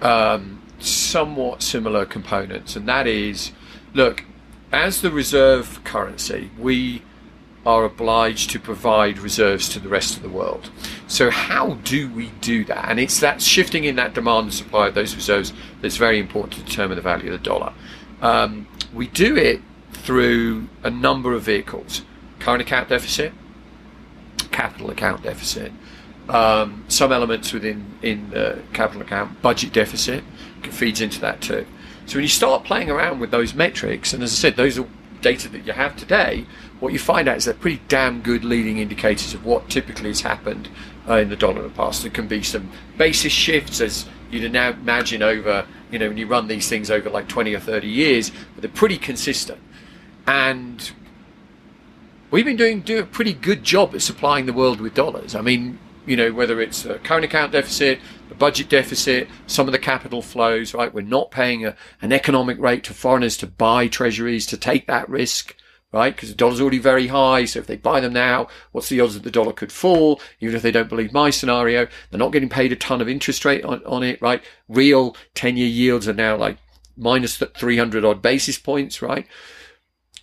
um, somewhat similar components, and that is, look, as the reserve currency, we are obliged to provide reserves to the rest of the world. So how do we do that? And it's that shifting in that demand and supply of those reserves that's very important to determine the value of the dollar. Um, we do it through a number of vehicles: current account deficit, capital account deficit, um, some elements within in the capital account budget deficit feeds into that too. So when you start playing around with those metrics, and as I said, those are data that you have today, what you find out is they're pretty damn good leading indicators of what typically has happened uh, in the dollar in the past. There can be some basis shifts as you'd now imagine over, you know, when you run these things over like 20 or 30 years, but they're pretty consistent. And we've been doing do a pretty good job at supplying the world with dollars. I mean, you know, whether it's a current account deficit, the budget deficit, some of the capital flows, right? We're not paying a, an economic rate to foreigners to buy treasuries to take that risk, right? Because the dollar's already very high. So if they buy them now, what's the odds that the dollar could fall? Even if they don't believe my scenario, they're not getting paid a ton of interest rate on, on it, right? Real 10 year yields are now like minus 300 odd basis points, right?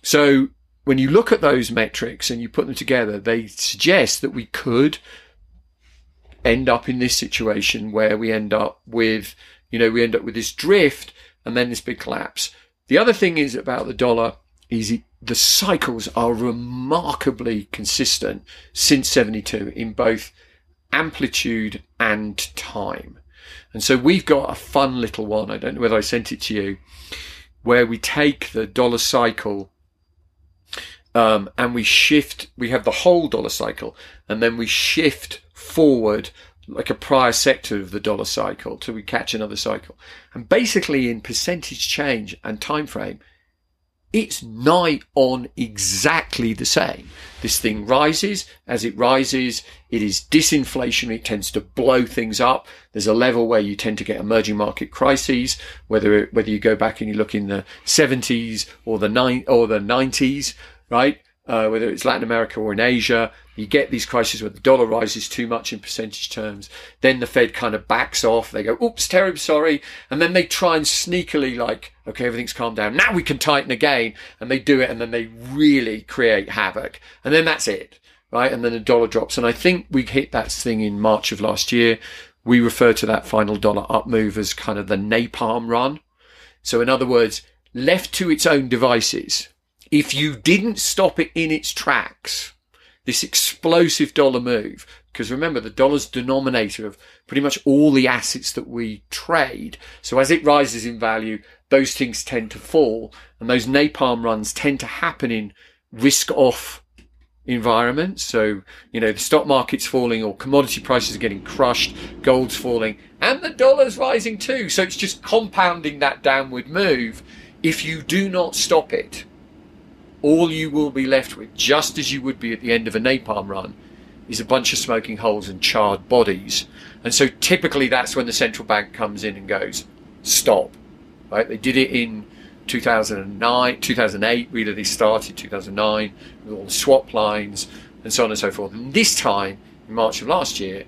So when you look at those metrics and you put them together, they suggest that we could end up in this situation where we end up with, you know, we end up with this drift and then this big collapse. The other thing is about the dollar is it, the cycles are remarkably consistent since 72 in both amplitude and time. And so we've got a fun little one. I don't know whether I sent it to you where we take the dollar cycle um, and we shift, we have the whole dollar cycle and then we shift forward like a prior sector of the dollar cycle till we catch another cycle. And basically in percentage change and time frame, it's nigh on exactly the same. This thing rises. As it rises, it is disinflationary. It tends to blow things up. There's a level where you tend to get emerging market crises, whether, whether you go back and you look in the 70s or the nine, or the 90s, right? Uh, whether it's Latin America or in Asia, you get these crises where the dollar rises too much in percentage terms. Then the Fed kind of backs off. They go, oops, terrible, sorry. And then they try and sneakily like, okay, everything's calmed down. Now we can tighten again. And they do it. And then they really create havoc. And then that's it. Right. And then the dollar drops. And I think we hit that thing in March of last year. We refer to that final dollar up move as kind of the napalm run. So in other words, left to its own devices, if you didn't stop it in its tracks, this explosive dollar move, because remember the dollar's denominator of pretty much all the assets that we trade. So as it rises in value, those things tend to fall and those napalm runs tend to happen in risk off environments. So, you know, the stock market's falling or commodity prices are getting crushed, gold's falling and the dollar's rising too. So it's just compounding that downward move if you do not stop it all you will be left with, just as you would be at the end of a napalm run, is a bunch of smoking holes and charred bodies. And so typically that's when the central bank comes in and goes, stop. Right? They did it in 2009, 2008, really they started 2009 with all the swap lines and so on and so forth. And this time, in March of last year,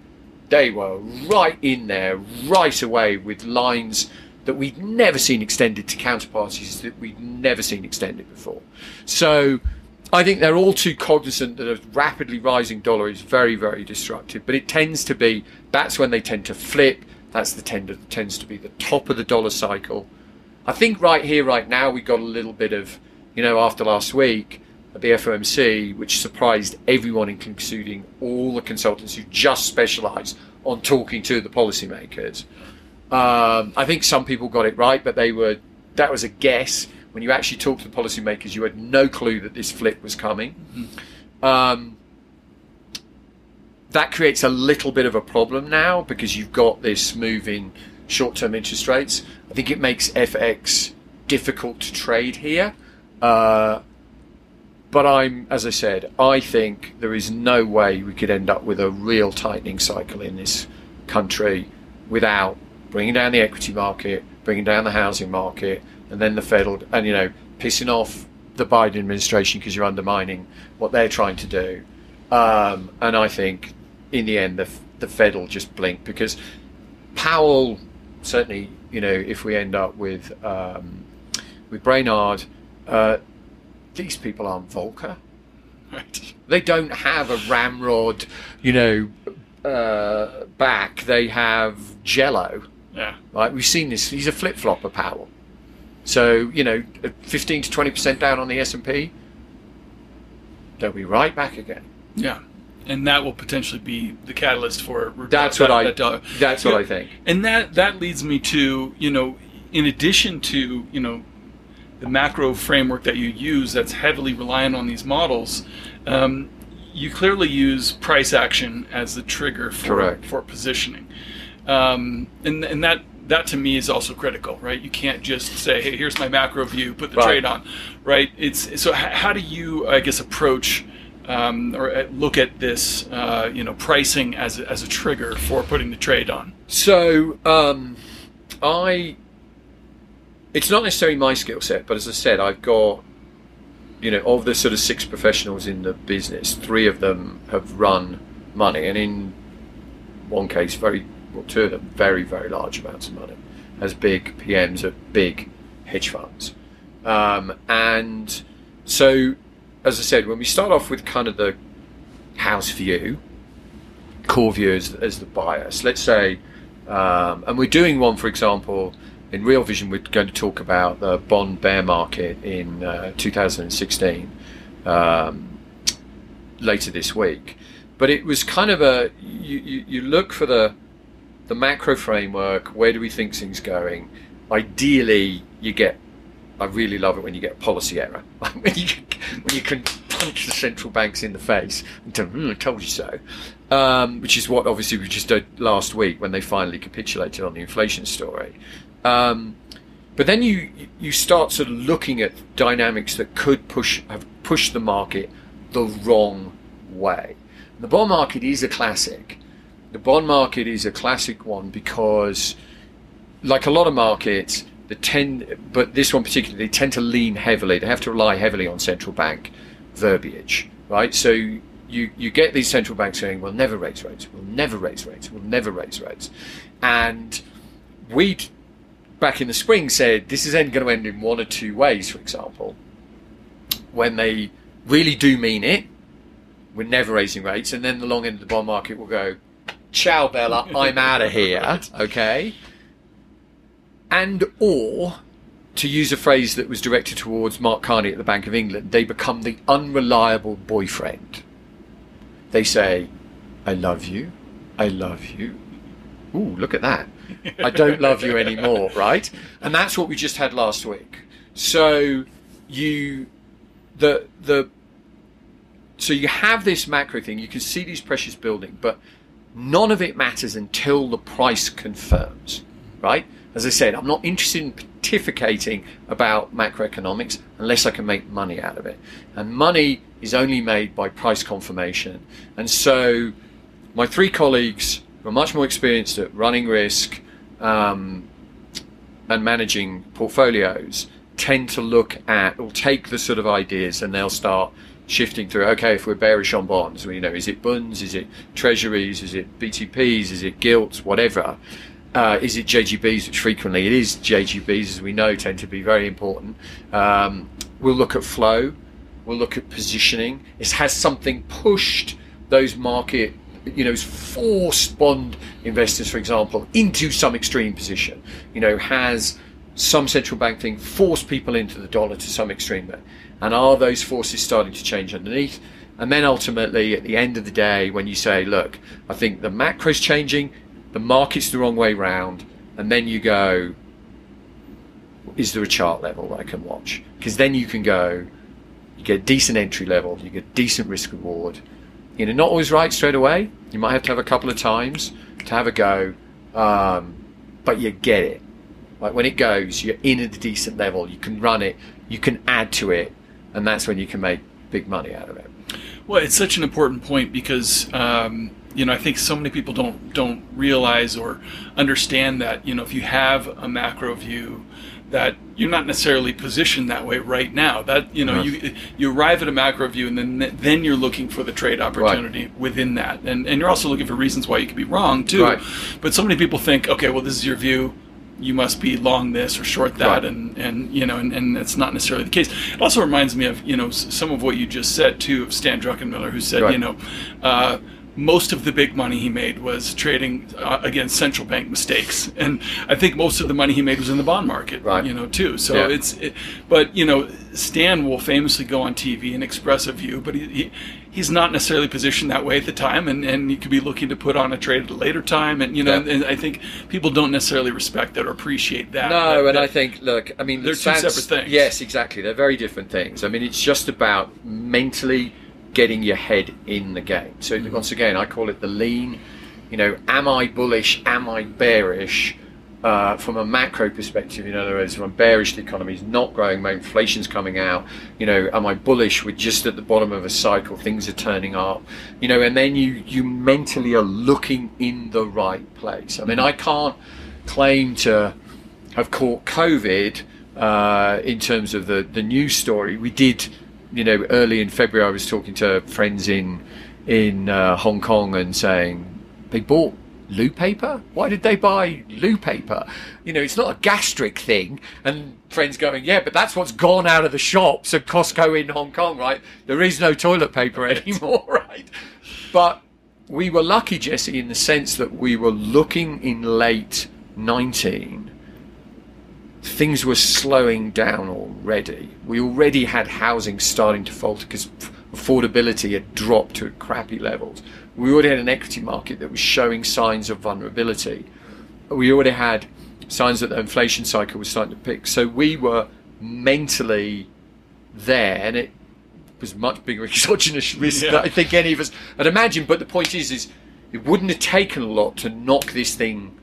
they were right in there, right away with lines that we'd never seen extended to counterparties that we'd never seen extended before. So I think they're all too cognizant that a rapidly rising dollar is very, very destructive, but it tends to be, that's when they tend to flip. That's the tend tends to be the top of the dollar cycle. I think right here, right now, we got a little bit of, you know, after last week, at the FOMC, which surprised everyone, including all the consultants who just specialise on talking to the policymakers. Um, I think some people got it right, but they were that was a guess. When you actually talk to the policymakers, you had no clue that this flip was coming. Mm-hmm. Um, that creates a little bit of a problem now because you've got this move in short-term interest rates. I think it makes FX difficult to trade here. Uh, but I'm, as I said, I think there is no way we could end up with a real tightening cycle in this country without bringing down the equity market, bringing down the housing market, and then the federal, and you know, pissing off the Biden administration because you're undermining what they're trying to do. Um, and I think in the end, the the Fed will just blink because Powell certainly, you know, if we end up with um, with Brainard, uh, these people aren't Volcker. Right. They don't have a ramrod, you know, uh, back. They have Jello. Yeah. Right, we've seen this. He's a flip flopper, Powell. So you know, fifteen to twenty percent down on the S and P. They'll be right back again. Yeah. And that will potentially be the catalyst for That's that- what I. that. That's what. I think. And that that leads me to you know, in addition to you know, the macro framework that you use that's heavily reliant on these models, um, you clearly use price action as the trigger for Correct. for positioning, um, and and that. That to me is also critical, right? You can't just say, "Hey, here's my macro view, put the Right. trade on," right? It's so. h- How do you, I guess, approach um, or uh, look at this, uh, you know, pricing as a, as a trigger for putting the trade on? So um, I, it's not necessarily my skill set, but as I said, I've got, you know, of the sort of six professionals in the business, three of them have run money, and in one case, very, well, two of them, very, very large amounts of money, as big PMs at big hedge funds, um, and so, as I said, when we start off with kind of the house view, core view as, as the bias. Let's say, um, and we're doing one, for example, in Real Vision, we're going to talk about the bond bear market in uh, 2016 um, later this week. But it was kind of a you, you, you look for the the macro framework. Where do we think things going? Ideally, you get. I really love it when you get a policy error. when you when you can punch the central banks in the face and tell "Mm, I told you so. Um, which is what obviously we just did last week when they finally capitulated on the inflation story. Um, but then you you start sort of looking at dynamics that could push have pushed the market the wrong way. The bond market is a classic. The bond market is a classic one because, like a lot of markets, the tend, but this one particularly, they tend to lean heavily. They have to rely heavily on central bank verbiage, right? So you you get these central banks saying, "We'll never raise rates. We'll never raise rates. We'll never raise rates," and we back in the spring said this is going to end in one or two ways. For example, when they really do mean it, we're never raising rates, and then the long end of the bond market will go, "Ciao, Bella, I'm out of here." Okay, and or to use a phrase that was directed towards Mark Carney at the Bank of England, they become the unreliable boyfriend. They say, "I love you, I love you." Ooh, look at that. I don't love you anymore, right? And that's what we just had last week. So you the the so you have this macro thing, you can see these pressures building, but none of it matters until the price confirms, right? As I said, I'm not interested in pontificating about macroeconomics unless I can make money out of it. And money is only made by price confirmation. And so my three colleagues who are much more experienced at running risk um, and managing portfolios tend to look at or take the sort of ideas and they'll start shifting through okay if we're bearish on bonds you know is it bunds is it treasuries is it btps is it gilts whatever uh, is it JGBs, which frequently it is JGBs, as we know, tend to be very important. Um, we'll look at flow, we'll look at positioning. It has something pushed those market, you know, forced bond investors, for example, into some extreme position. You know, has some central bank thing forced people into the dollar to some extreme there? And are those forces starting to change underneath? And then ultimately, at the end of the day, when you say, look, I think the macro's changing, the market's the wrong way round, and then you go, is there a chart level that I can watch? Because then you can go, you get decent entry level, you get decent risk reward. You know, not always right straight away. You might have to have a couple of times to have a go, um, but you get it. Like when it goes, you're in at a decent level. You can run it, you can add to it, and that's when you can make big money out of it. Well, it's such an important point because um, you know I think so many people don't don't realize or understand that you know if you have a macro view that you're not necessarily positioned that way right now. That you know, No. you you arrive at a macro view, and then then you're looking for the trade opportunity within that, and and you're also looking for reasons why you could be wrong too. Right. But so many people think, okay, well, this is your view. You must be long this or short that, Right. and and you know, and, and that's not necessarily the case. It also reminds me of you know some of what you just said too of Stan Druckenmiller, who said Right. you know. Uh, most of the big money he made was trading uh, against central bank mistakes, and I think most of the money he made was in the bond market, Right. you know, too. So Yeah. it's, it, but you know, Stan will famously go on TV and express a view, but he, he he's not necessarily positioned that way at the time, and and he could be looking to put on a trade at a later time, and you know, Yeah. and, I think people don't necessarily respect that or appreciate that. No, That- and that- I think, look, I mean, They're two separate things. Yes, exactly. They're very different things. I mean, it's just about mentally getting your head in the game. So Mm-hmm. once again, I call it the lean. You know, am I bullish? Am I bearish? Uh, from a macro perspective, in other words, from bearish, the economy is not growing, my inflation's coming out. You know, am I bullish? We're just at the bottom of a cycle, things are turning up. You know, and then you you mentally are looking in the right place. I mean, I can't claim to have caught COVID uh, in terms of the, the news story. We did, you know, early in February, I was talking to friends in in uh, Hong Kong and saying they bought loo paper. Why did they buy loo paper? You know, it's not a gastric thing. And friends going, yeah, but that's what's gone out of the shops at Costco in Hong Kong, right? There is no toilet paper anymore, right? But we were lucky, Jesse, in the sense that we were looking in late 19 things were slowing down already. We already had housing starting to falter because affordability had dropped to crappy levels. We already had an equity market that was showing signs of vulnerability. We already had signs that the inflation cycle was starting to pick. So we were mentally there, and it was much bigger exogenous risk Yeah. than I think any of us had imagined. But the point is, is it wouldn't have taken a lot to knock this thing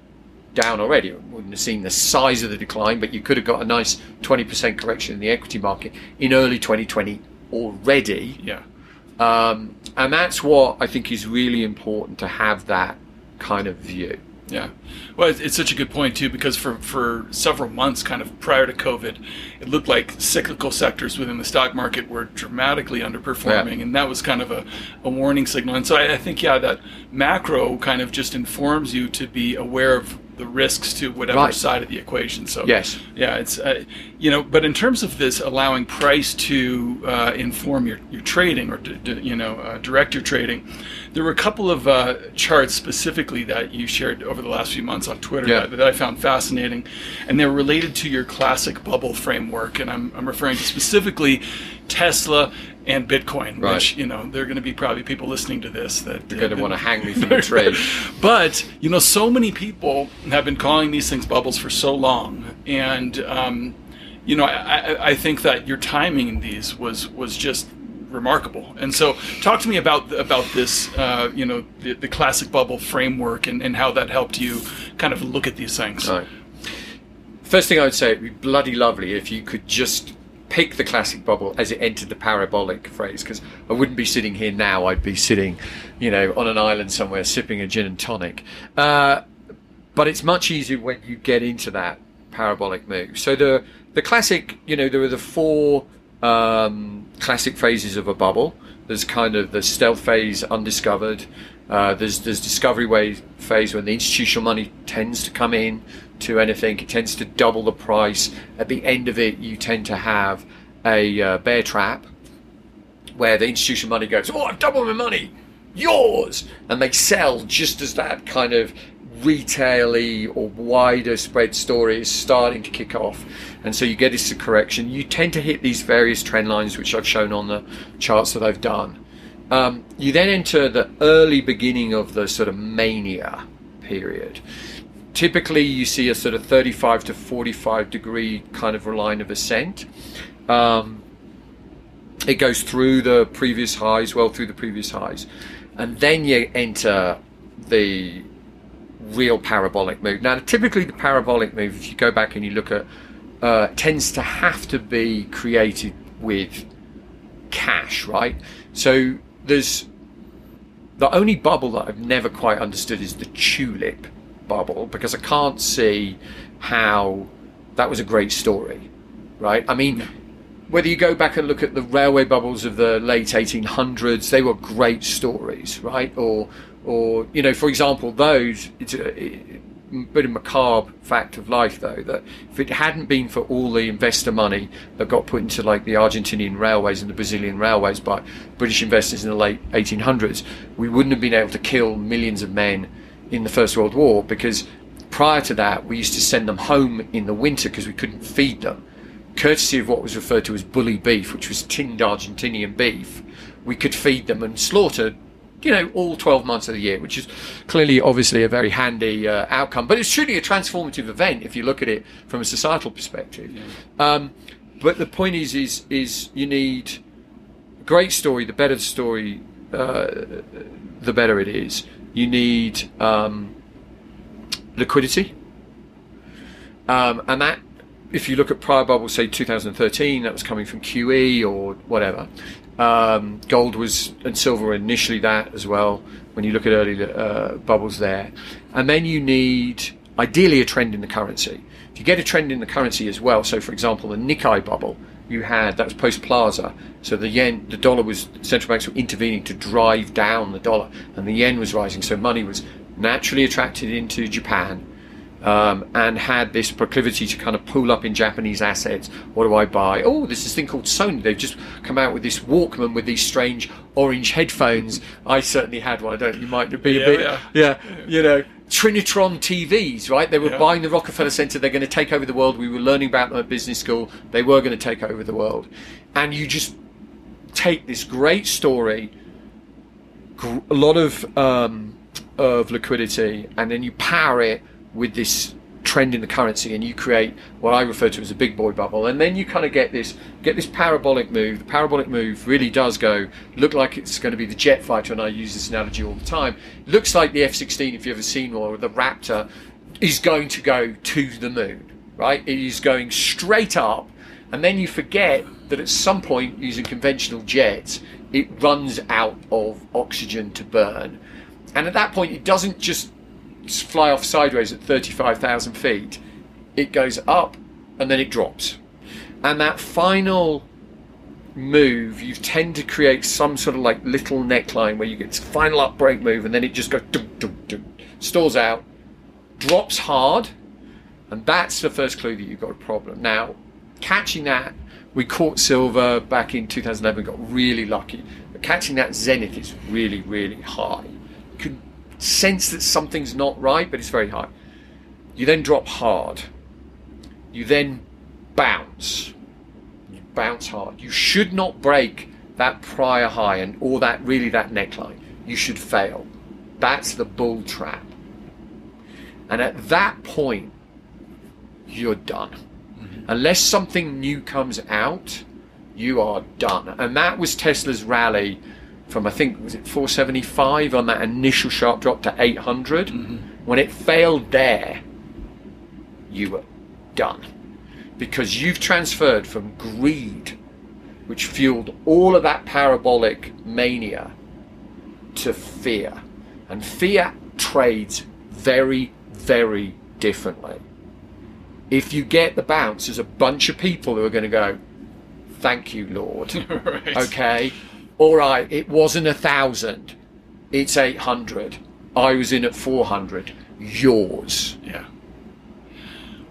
down already. We wouldn't have seen the size of the decline, but you could have got a nice 20% correction in the equity market in early 2020 already. yeah. Um, and that's what I think is really important to have that kind of view. Yeah. Well, it's, it's such a good point, too, because for, for several months, kind of prior to COVID, it looked like cyclical sectors within the stock market were dramatically underperforming. Yeah. And that was kind of a, a warning signal. And so I, I think, yeah, that macro kind of just informs you to be aware of the risks to whatever Right. side of the equation. So, Yes. yeah, it's, uh, you know, but in terms of this allowing price to uh, inform your, your trading or, to, to, you know, uh, direct your trading, there were a couple of uh, charts specifically that you shared over the last few months on Twitter Yeah. that, that I found fascinating, and they're related to your classic bubble framework. And I'm, I'm referring to specifically Tesla and Bitcoin, Right. which, you know, there are going to be probably people listening to this that They're going to want to hang me from the tree. but you know, so many people have been calling these things bubbles for so long, and um, you know, I, I, I think that your timing in these was was just remarkable. And so, talk to me about about this, uh, you know, the, the classic bubble framework and, and how that helped you kind of look at these things. Right. First thing I would say, it'd be bloody lovely if you could just pick the classic bubble as it entered the parabolic phrase, because I wouldn't be sitting here now. I'd be sitting, you know, on an island somewhere sipping a gin and tonic. Uh, but it's much easier when you get into that parabolic move. So the the classic, you know, there are the four um, classic phases of a bubble. There's kind of the stealth phase, undiscovered. Uh, there's there's discovery phase when the institutional money tends to come in to anything. It tends to double the price. At the end of it, you tend to have a uh, bear trap where the institutional money goes, "Oh, I've doubled my money, yours," and they sell just as that kind of retail-y or wider spread story is starting to kick off, and so you get this correction. You tend to hit these various trend lines, which I've shown on the charts that I've done. Um, you then enter the early beginning of the sort of mania period. Typically, you see a sort of 35 to 45 degree kind of line of ascent. Um, it goes through the previous highs, well through the previous highs, and then you enter the real parabolic move. Now, typically, the parabolic move, if you go back and you look at, uh, tends to have to be created with cash, right? So there's the only bubble that I've never quite understood is the tulip bubble because I can't see how that was a great story, right? I mean, whether you go back and look at the railway bubbles of the late 1800s, they were great stories, right? Or, or you know, for example, those. It, uh, bit of macabre fact of life, though, that if it hadn't been for all the investor money that got put into like the Argentinian railways and the Brazilian railways by British investors in the late 1800s, we wouldn't have been able to kill millions of men in the First World War because prior to that, we used to send them home in the winter because we couldn't feed them. Courtesy of what was referred to as bully beef, which was tinned Argentinian beef, we could feed them and slaughter you know, all 12 months of the year, which is clearly, obviously, a very handy uh, outcome. But it's truly a transformative event if you look at it from a societal perspective. Yeah. Um, but the point is, is, is you need a great story. The better the story, uh, the better it is. You need um, liquidity, um, and that. If you look at prior bubbles, say 2013, that was coming from QE or whatever. Um, gold was and silver initially that as well. When you look at early uh, bubbles there, and then you need ideally a trend in the currency. If you get a trend in the currency as well, so for example, the Nikkei bubble you had that was post Plaza, so the yen, the dollar was central banks were intervening to drive down the dollar, and the yen was rising, so money was naturally attracted into Japan um, and had this proclivity to kind of pull up in Japanese assets. What do I buy? Oh, there's this thing called Sony. They've just come out with this Walkman with these strange orange headphones. I certainly had one. I don't. You might be yeah, a bit. Yeah. yeah, you know. Trinitron TVs, right? They were Yeah. buying the Rockefeller Center. They're going to take over the world. We were learning about them at business school. They were going to take over the world. And you just take this great story, gr- a lot of um, of liquidity, and then you power it with this trend in the currency, and you create what I refer to as a big boy bubble, and then you kind of get this get this parabolic move. The parabolic move really does go look like it's going to be the jet fighter, and I use this analogy all the time. looks like the F-16 if you've ever seen one, or the Raptor is going to go to the moon, right? It is going straight up, and then you forget that at some point, using conventional jets, it runs out of oxygen to burn. And at that point, it doesn't just fly off sideways at 35,000 feet, it goes up and then it drops. And that final move, you tend to create some sort of like little neckline where you get this final up break move and then it just goes dum, dum, dum, stalls out, drops hard, and that's the first clue that you've got a problem. Now, catching that, we caught silver back in 2011, got really lucky. But catching that zenith is really, really high. Sense that something's not right, but it's very high. You then drop hard. You then bounce. You bounce hard. You should not break that prior high and or that really that neckline. You should fail. That's the bull trap. And at that point, you're done. Mm-hmm. Unless something new comes out, you are done. And that was Tesla's rally from I think was it 475 on that initial sharp drop to 800. Mm-hmm. When it failed there, you were done because you've transferred from greed, which fueled all of that parabolic mania, to fear, and fear trades very, very differently. If you get the bounce, there's a bunch of people who are going to go, "Thank you, Lord." right. Okay. All right. It wasn't a thousand. It's 800. I was in at 400. Yours. Yeah.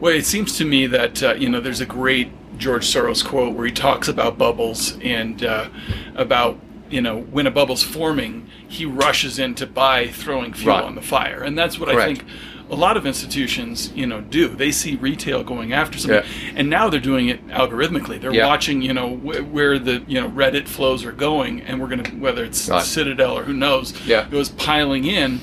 Well, it seems to me that uh, you know there's a great George Soros quote where he talks about bubbles and uh, about you know when a bubble's forming, he rushes in to buy throwing fuel Right. on the fire, and that's what I think a lot of institutions you know do. They see retail going after something, Yeah. and now they're doing it algorithmically. They're Yeah. watching you know wh- where the you know Reddit flows are going, and we're gonna whether it's Right. Citadel or who knows, Yeah. was piling in.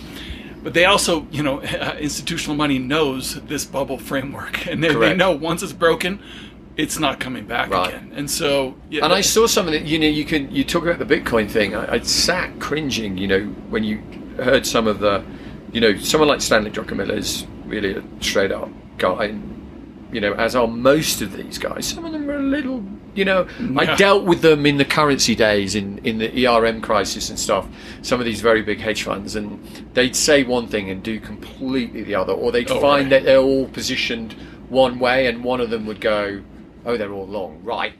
But they also, you know, uh, institutional money knows this bubble framework, and they, they know once it's broken, it's not coming back Right. again. And so, yeah, And I saw some of it. You know, you can you talk about the Bitcoin thing. I, I sat cringing. You know, when you heard some of the, you know, someone like Stanley Druckenmiller is really a straight up guy. And, you know, as are most of these guys. Some of them are a little. You know, Yeah. I dealt with them in the currency days, in in the ERM crisis and stuff. Some of these very big hedge funds, and they'd say one thing and do completely the other, or they'd Oh, find right. that they're all positioned one way, and one of them would go, "Oh, they're all long, right."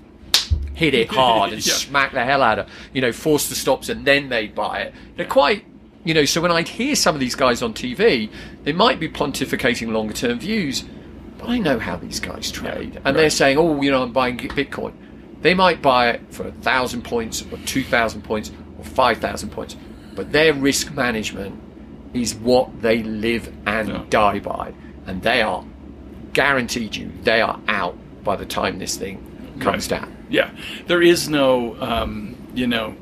Hit it hard and Yeah. smack the hell out of, you know, force the stops, and then they buy it. They're quite, you know. So when I'd hear some of these guys on TV, they might be pontificating longer term views, but I know how these guys trade, and they're saying, "Oh, you know, I'm buying Bitcoin." They might buy it for a thousand points, or two thousand points, or five thousand points, but their risk management is what they live and Yeah. die by, and they are guaranteed you they are out by the time this thing comes Right. down. Yeah, there is no, um, you know,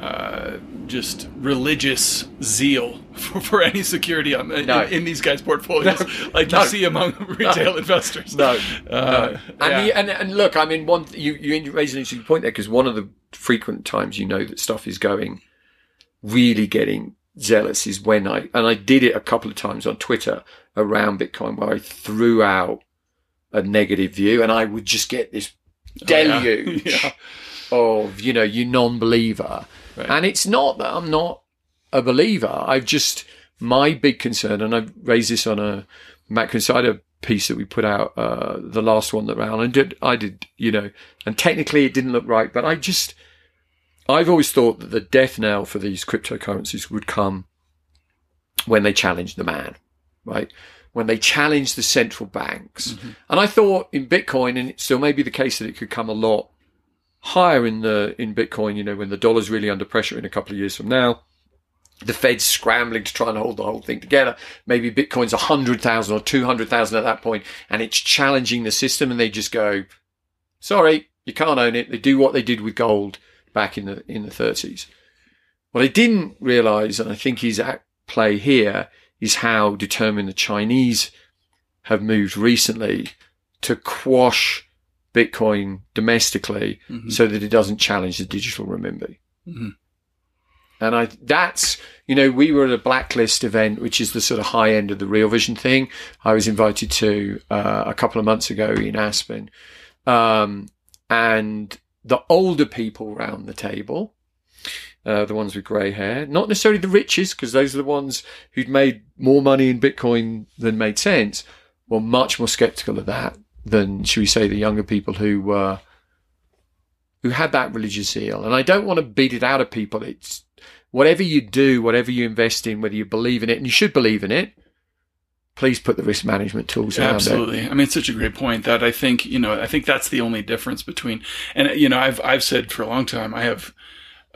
uh, just religious zeal for, for any security on, in, No. in these guys' portfolios, No. like you see among retail investors. No, Uh, and, yeah. the, and and look, I mean, one you you raise an interesting point there because one of the frequent times you know that stuff is going really getting zealous is when I and I did it a couple of times on Twitter around Bitcoin where I threw out a negative view and I would just get this deluge Oh, Yeah. of you know you non-believer Right. and it's not that i'm not a believer. I've just my big concern and I've raised this on a macro insider piece that we put out uh the last one that ran and did i did you know and technically it didn't look right but i just i've always thought that the death knell for these cryptocurrencies would come when they challenge the man right? When they challenge the central banks. And i thought in bitcoin and it still may be the case that it could come a lot higher in the in Bitcoin, you know, when the dollar's really under pressure in a couple of years from now. The Fed's scrambling to try and hold the whole thing together. Maybe Bitcoin's a hundred thousand or two hundred thousand at that point, and it's challenging the system, and they just go, "Sorry, you can't own it." They do what they did with gold back in the in the thirties. What I didn't realise, and I think is at play here, is how determined the Chinese have moved recently to quash Bitcoin domestically Mhm. so that it doesn't challenge the digital renminbi. Mhm. And I, that's, you know, we were at a blacklist event, which is the sort of high end of the Real Vision thing. I was invited to uh, a couple of months ago in Aspen. Um, and the older people around the table, uh, the ones with grey hair, not necessarily the richest, because those are the ones who'd made more money in Bitcoin than made sense, were much more skeptical of that than, should we say, the younger people who were who had that religious zeal. And I don't want to beat it out of people. It's whatever you do, whatever you invest in, whether you believe in it, and you should believe in it. Please put the risk management tools around it. Absolutely. I mean, it's such a great point that I think, you know, I think that's the only difference between, and, you know, I've, I've said for a long time, I have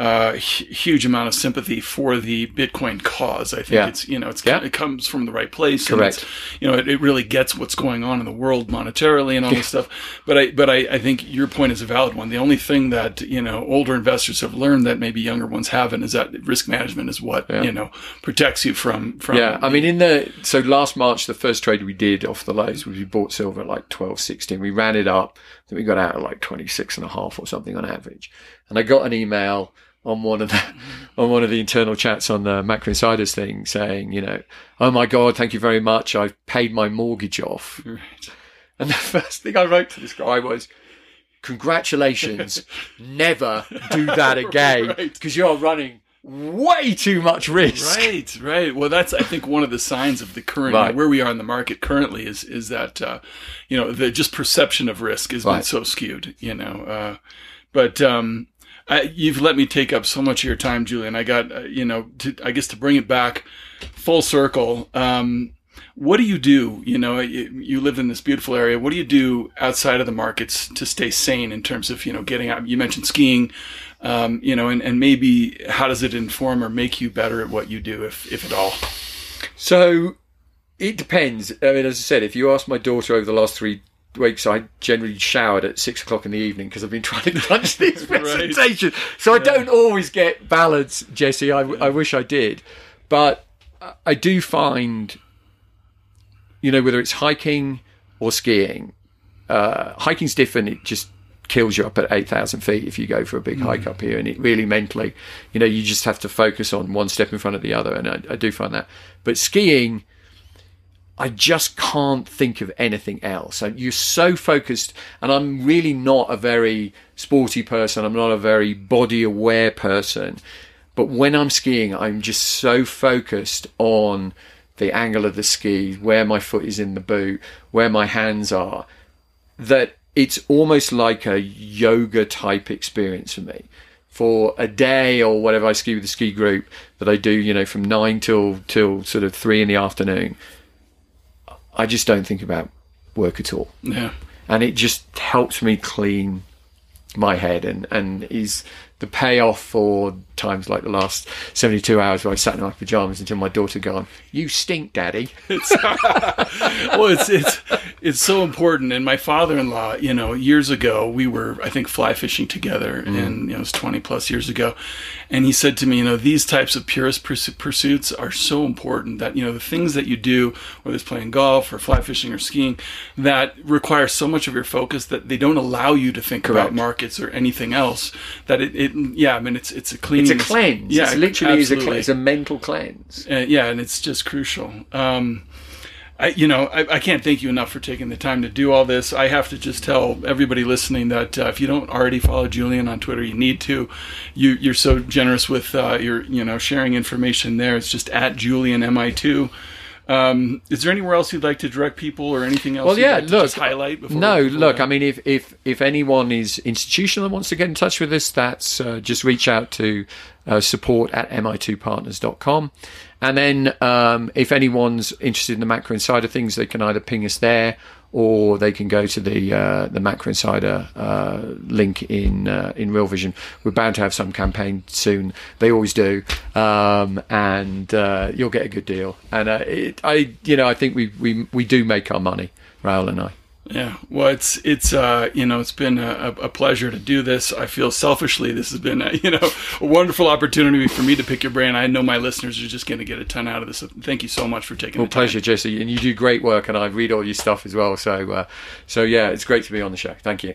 Uh, a huge amount of sympathy for the Bitcoin cause. I think Yeah. it's, you know, it's, Yeah. it comes from the right place. and Correct. you know, it, it really gets what's going on in the world monetarily and all this stuff. But I, but I, I think your point is a valid one. The only thing that, you know, older investors have learned that maybe younger ones haven't is that risk management is what, Yeah. you know, protects you from, from, Yeah, I mean, in the so last March, the first trade we did off the lows was we bought silver at like twelve sixteen. We ran it up, then we got out at like twenty six and a half or something on average. And I got an email on one of the on one of the internal chats on the Macro Insiders thing saying, you know, oh my god, thank you very much, I've paid my mortgage off. Right. And the first thing I wrote to this guy was, congratulations, never do that again Right. because you're running way too much risk. Right, right. Well, that's I think one of the signs of the current Right. where we are in the market currently is is that uh, you know the just perception of risk has been so skewed. You know, uh, but um, I, you've let me take up so much of your time, Julian. I got uh, you know to, I guess to bring it back full circle. Um, what do you do? You know, you, you live in this beautiful area. What do you do outside of the markets to stay sane in terms of you know getting out? You mentioned skiing. Um, you know, and, and maybe how does it inform or make you better at what you do, if if at all? So it depends. I mean, as I said, if you ask my daughter over the last three weeks, I generally showered at six o'clock in the evening because I've been trying to punch this presentation. So I don't always get balance, Jesse. I, I wish I did, but I- do find, you know, whether it's hiking or skiing, uh, hiking's different. It just kills you up at 8,000 feet if you go for a big hike up here. And it really mentally, you know, you just have to focus on one step in front of the other. And I, I do find that. But skiing, I just can't think of anything else. You're so focused, and I'm really not a very sporty person. I'm not a very body aware person. But when I'm skiing, I'm just so focused on the angle of the ski, where my foot is in the boot, where my hands are, that it's almost like a yoga type experience for me. For a day or whatever I ski with the ski group that I do, you know, from nine till till sort of three in the afternoon, I just don't think about work at all. Yeah. And it just helps me clean my head and, and is the payoff for times like the last 72 hours where I sat in my pajamas until my daughter gone, you stink, daddy. well, it's it's it's so important. And my father-in-law, you know, years ago, we were I think fly fishing together, Mm. and you know, it was twenty plus years ago. And he said to me, you know, these types of purist pursuits are so important that you know the things that you do, whether it's playing golf or fly fishing or skiing, that require so much of your focus that they don't allow you to think about markets or anything else. That it, it yeah, I mean, it's it's a clean, It's a cleanse. Yeah, it's literally is a, absolutely. cle- it's a mental cleanse. Uh, yeah, and it's just crucial. Um, I, you know, I, I can't thank you enough for taking the time to do all this. I have to just tell everybody listening that uh, if you don't already follow Julian on Twitter, you need to. You, you're so generous with uh, your, you know, sharing information there. It's just at Julian Mi2. Um, is there anywhere else you'd like to direct people or anything else? Well, yeah. like Look, just highlight. Before no, before look. that? I mean, if if if anyone is institutional and wants to get in touch with us, that's uh, just reach out to uh, support at mi2partners.com. And then, um, if anyone's interested in the macro insider things, they can either ping us there or they can go to the uh, the macro insider uh, link in uh, in Real Vision. We're bound to have some campaign soon. They always do, um, and uh, you'll get a good deal. And uh, it, I, you know, I think we we we do make our money, Raoul and I. Yeah, well, it's it's uh, you know it's been a, a pleasure to do this. I feel selfishly this has been a, you know a wonderful opportunity for me to pick your brain. I know my listeners are just going to get a ton out of this. Thank you so much for taking Well, the time. Well, pleasure, Jesse, and you do great work, and I read all your stuff as well. So, uh, so yeah, it's great to be on the show. Thank you.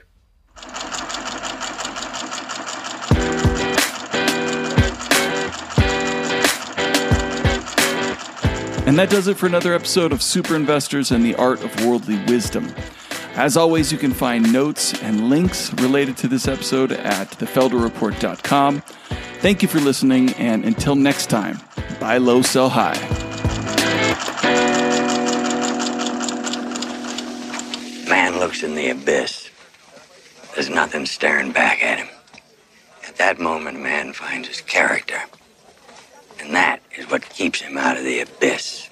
And that does it for another episode of Super Investors and the Art of Worldly Wisdom. As always, you can find notes and links related to this episode at thefelderreport.com. Thank you for listening, and until next time, buy low, sell high. Man looks in the abyss. There's nothing staring back at him. At that moment, man finds his character. And that is what keeps him out of the abyss.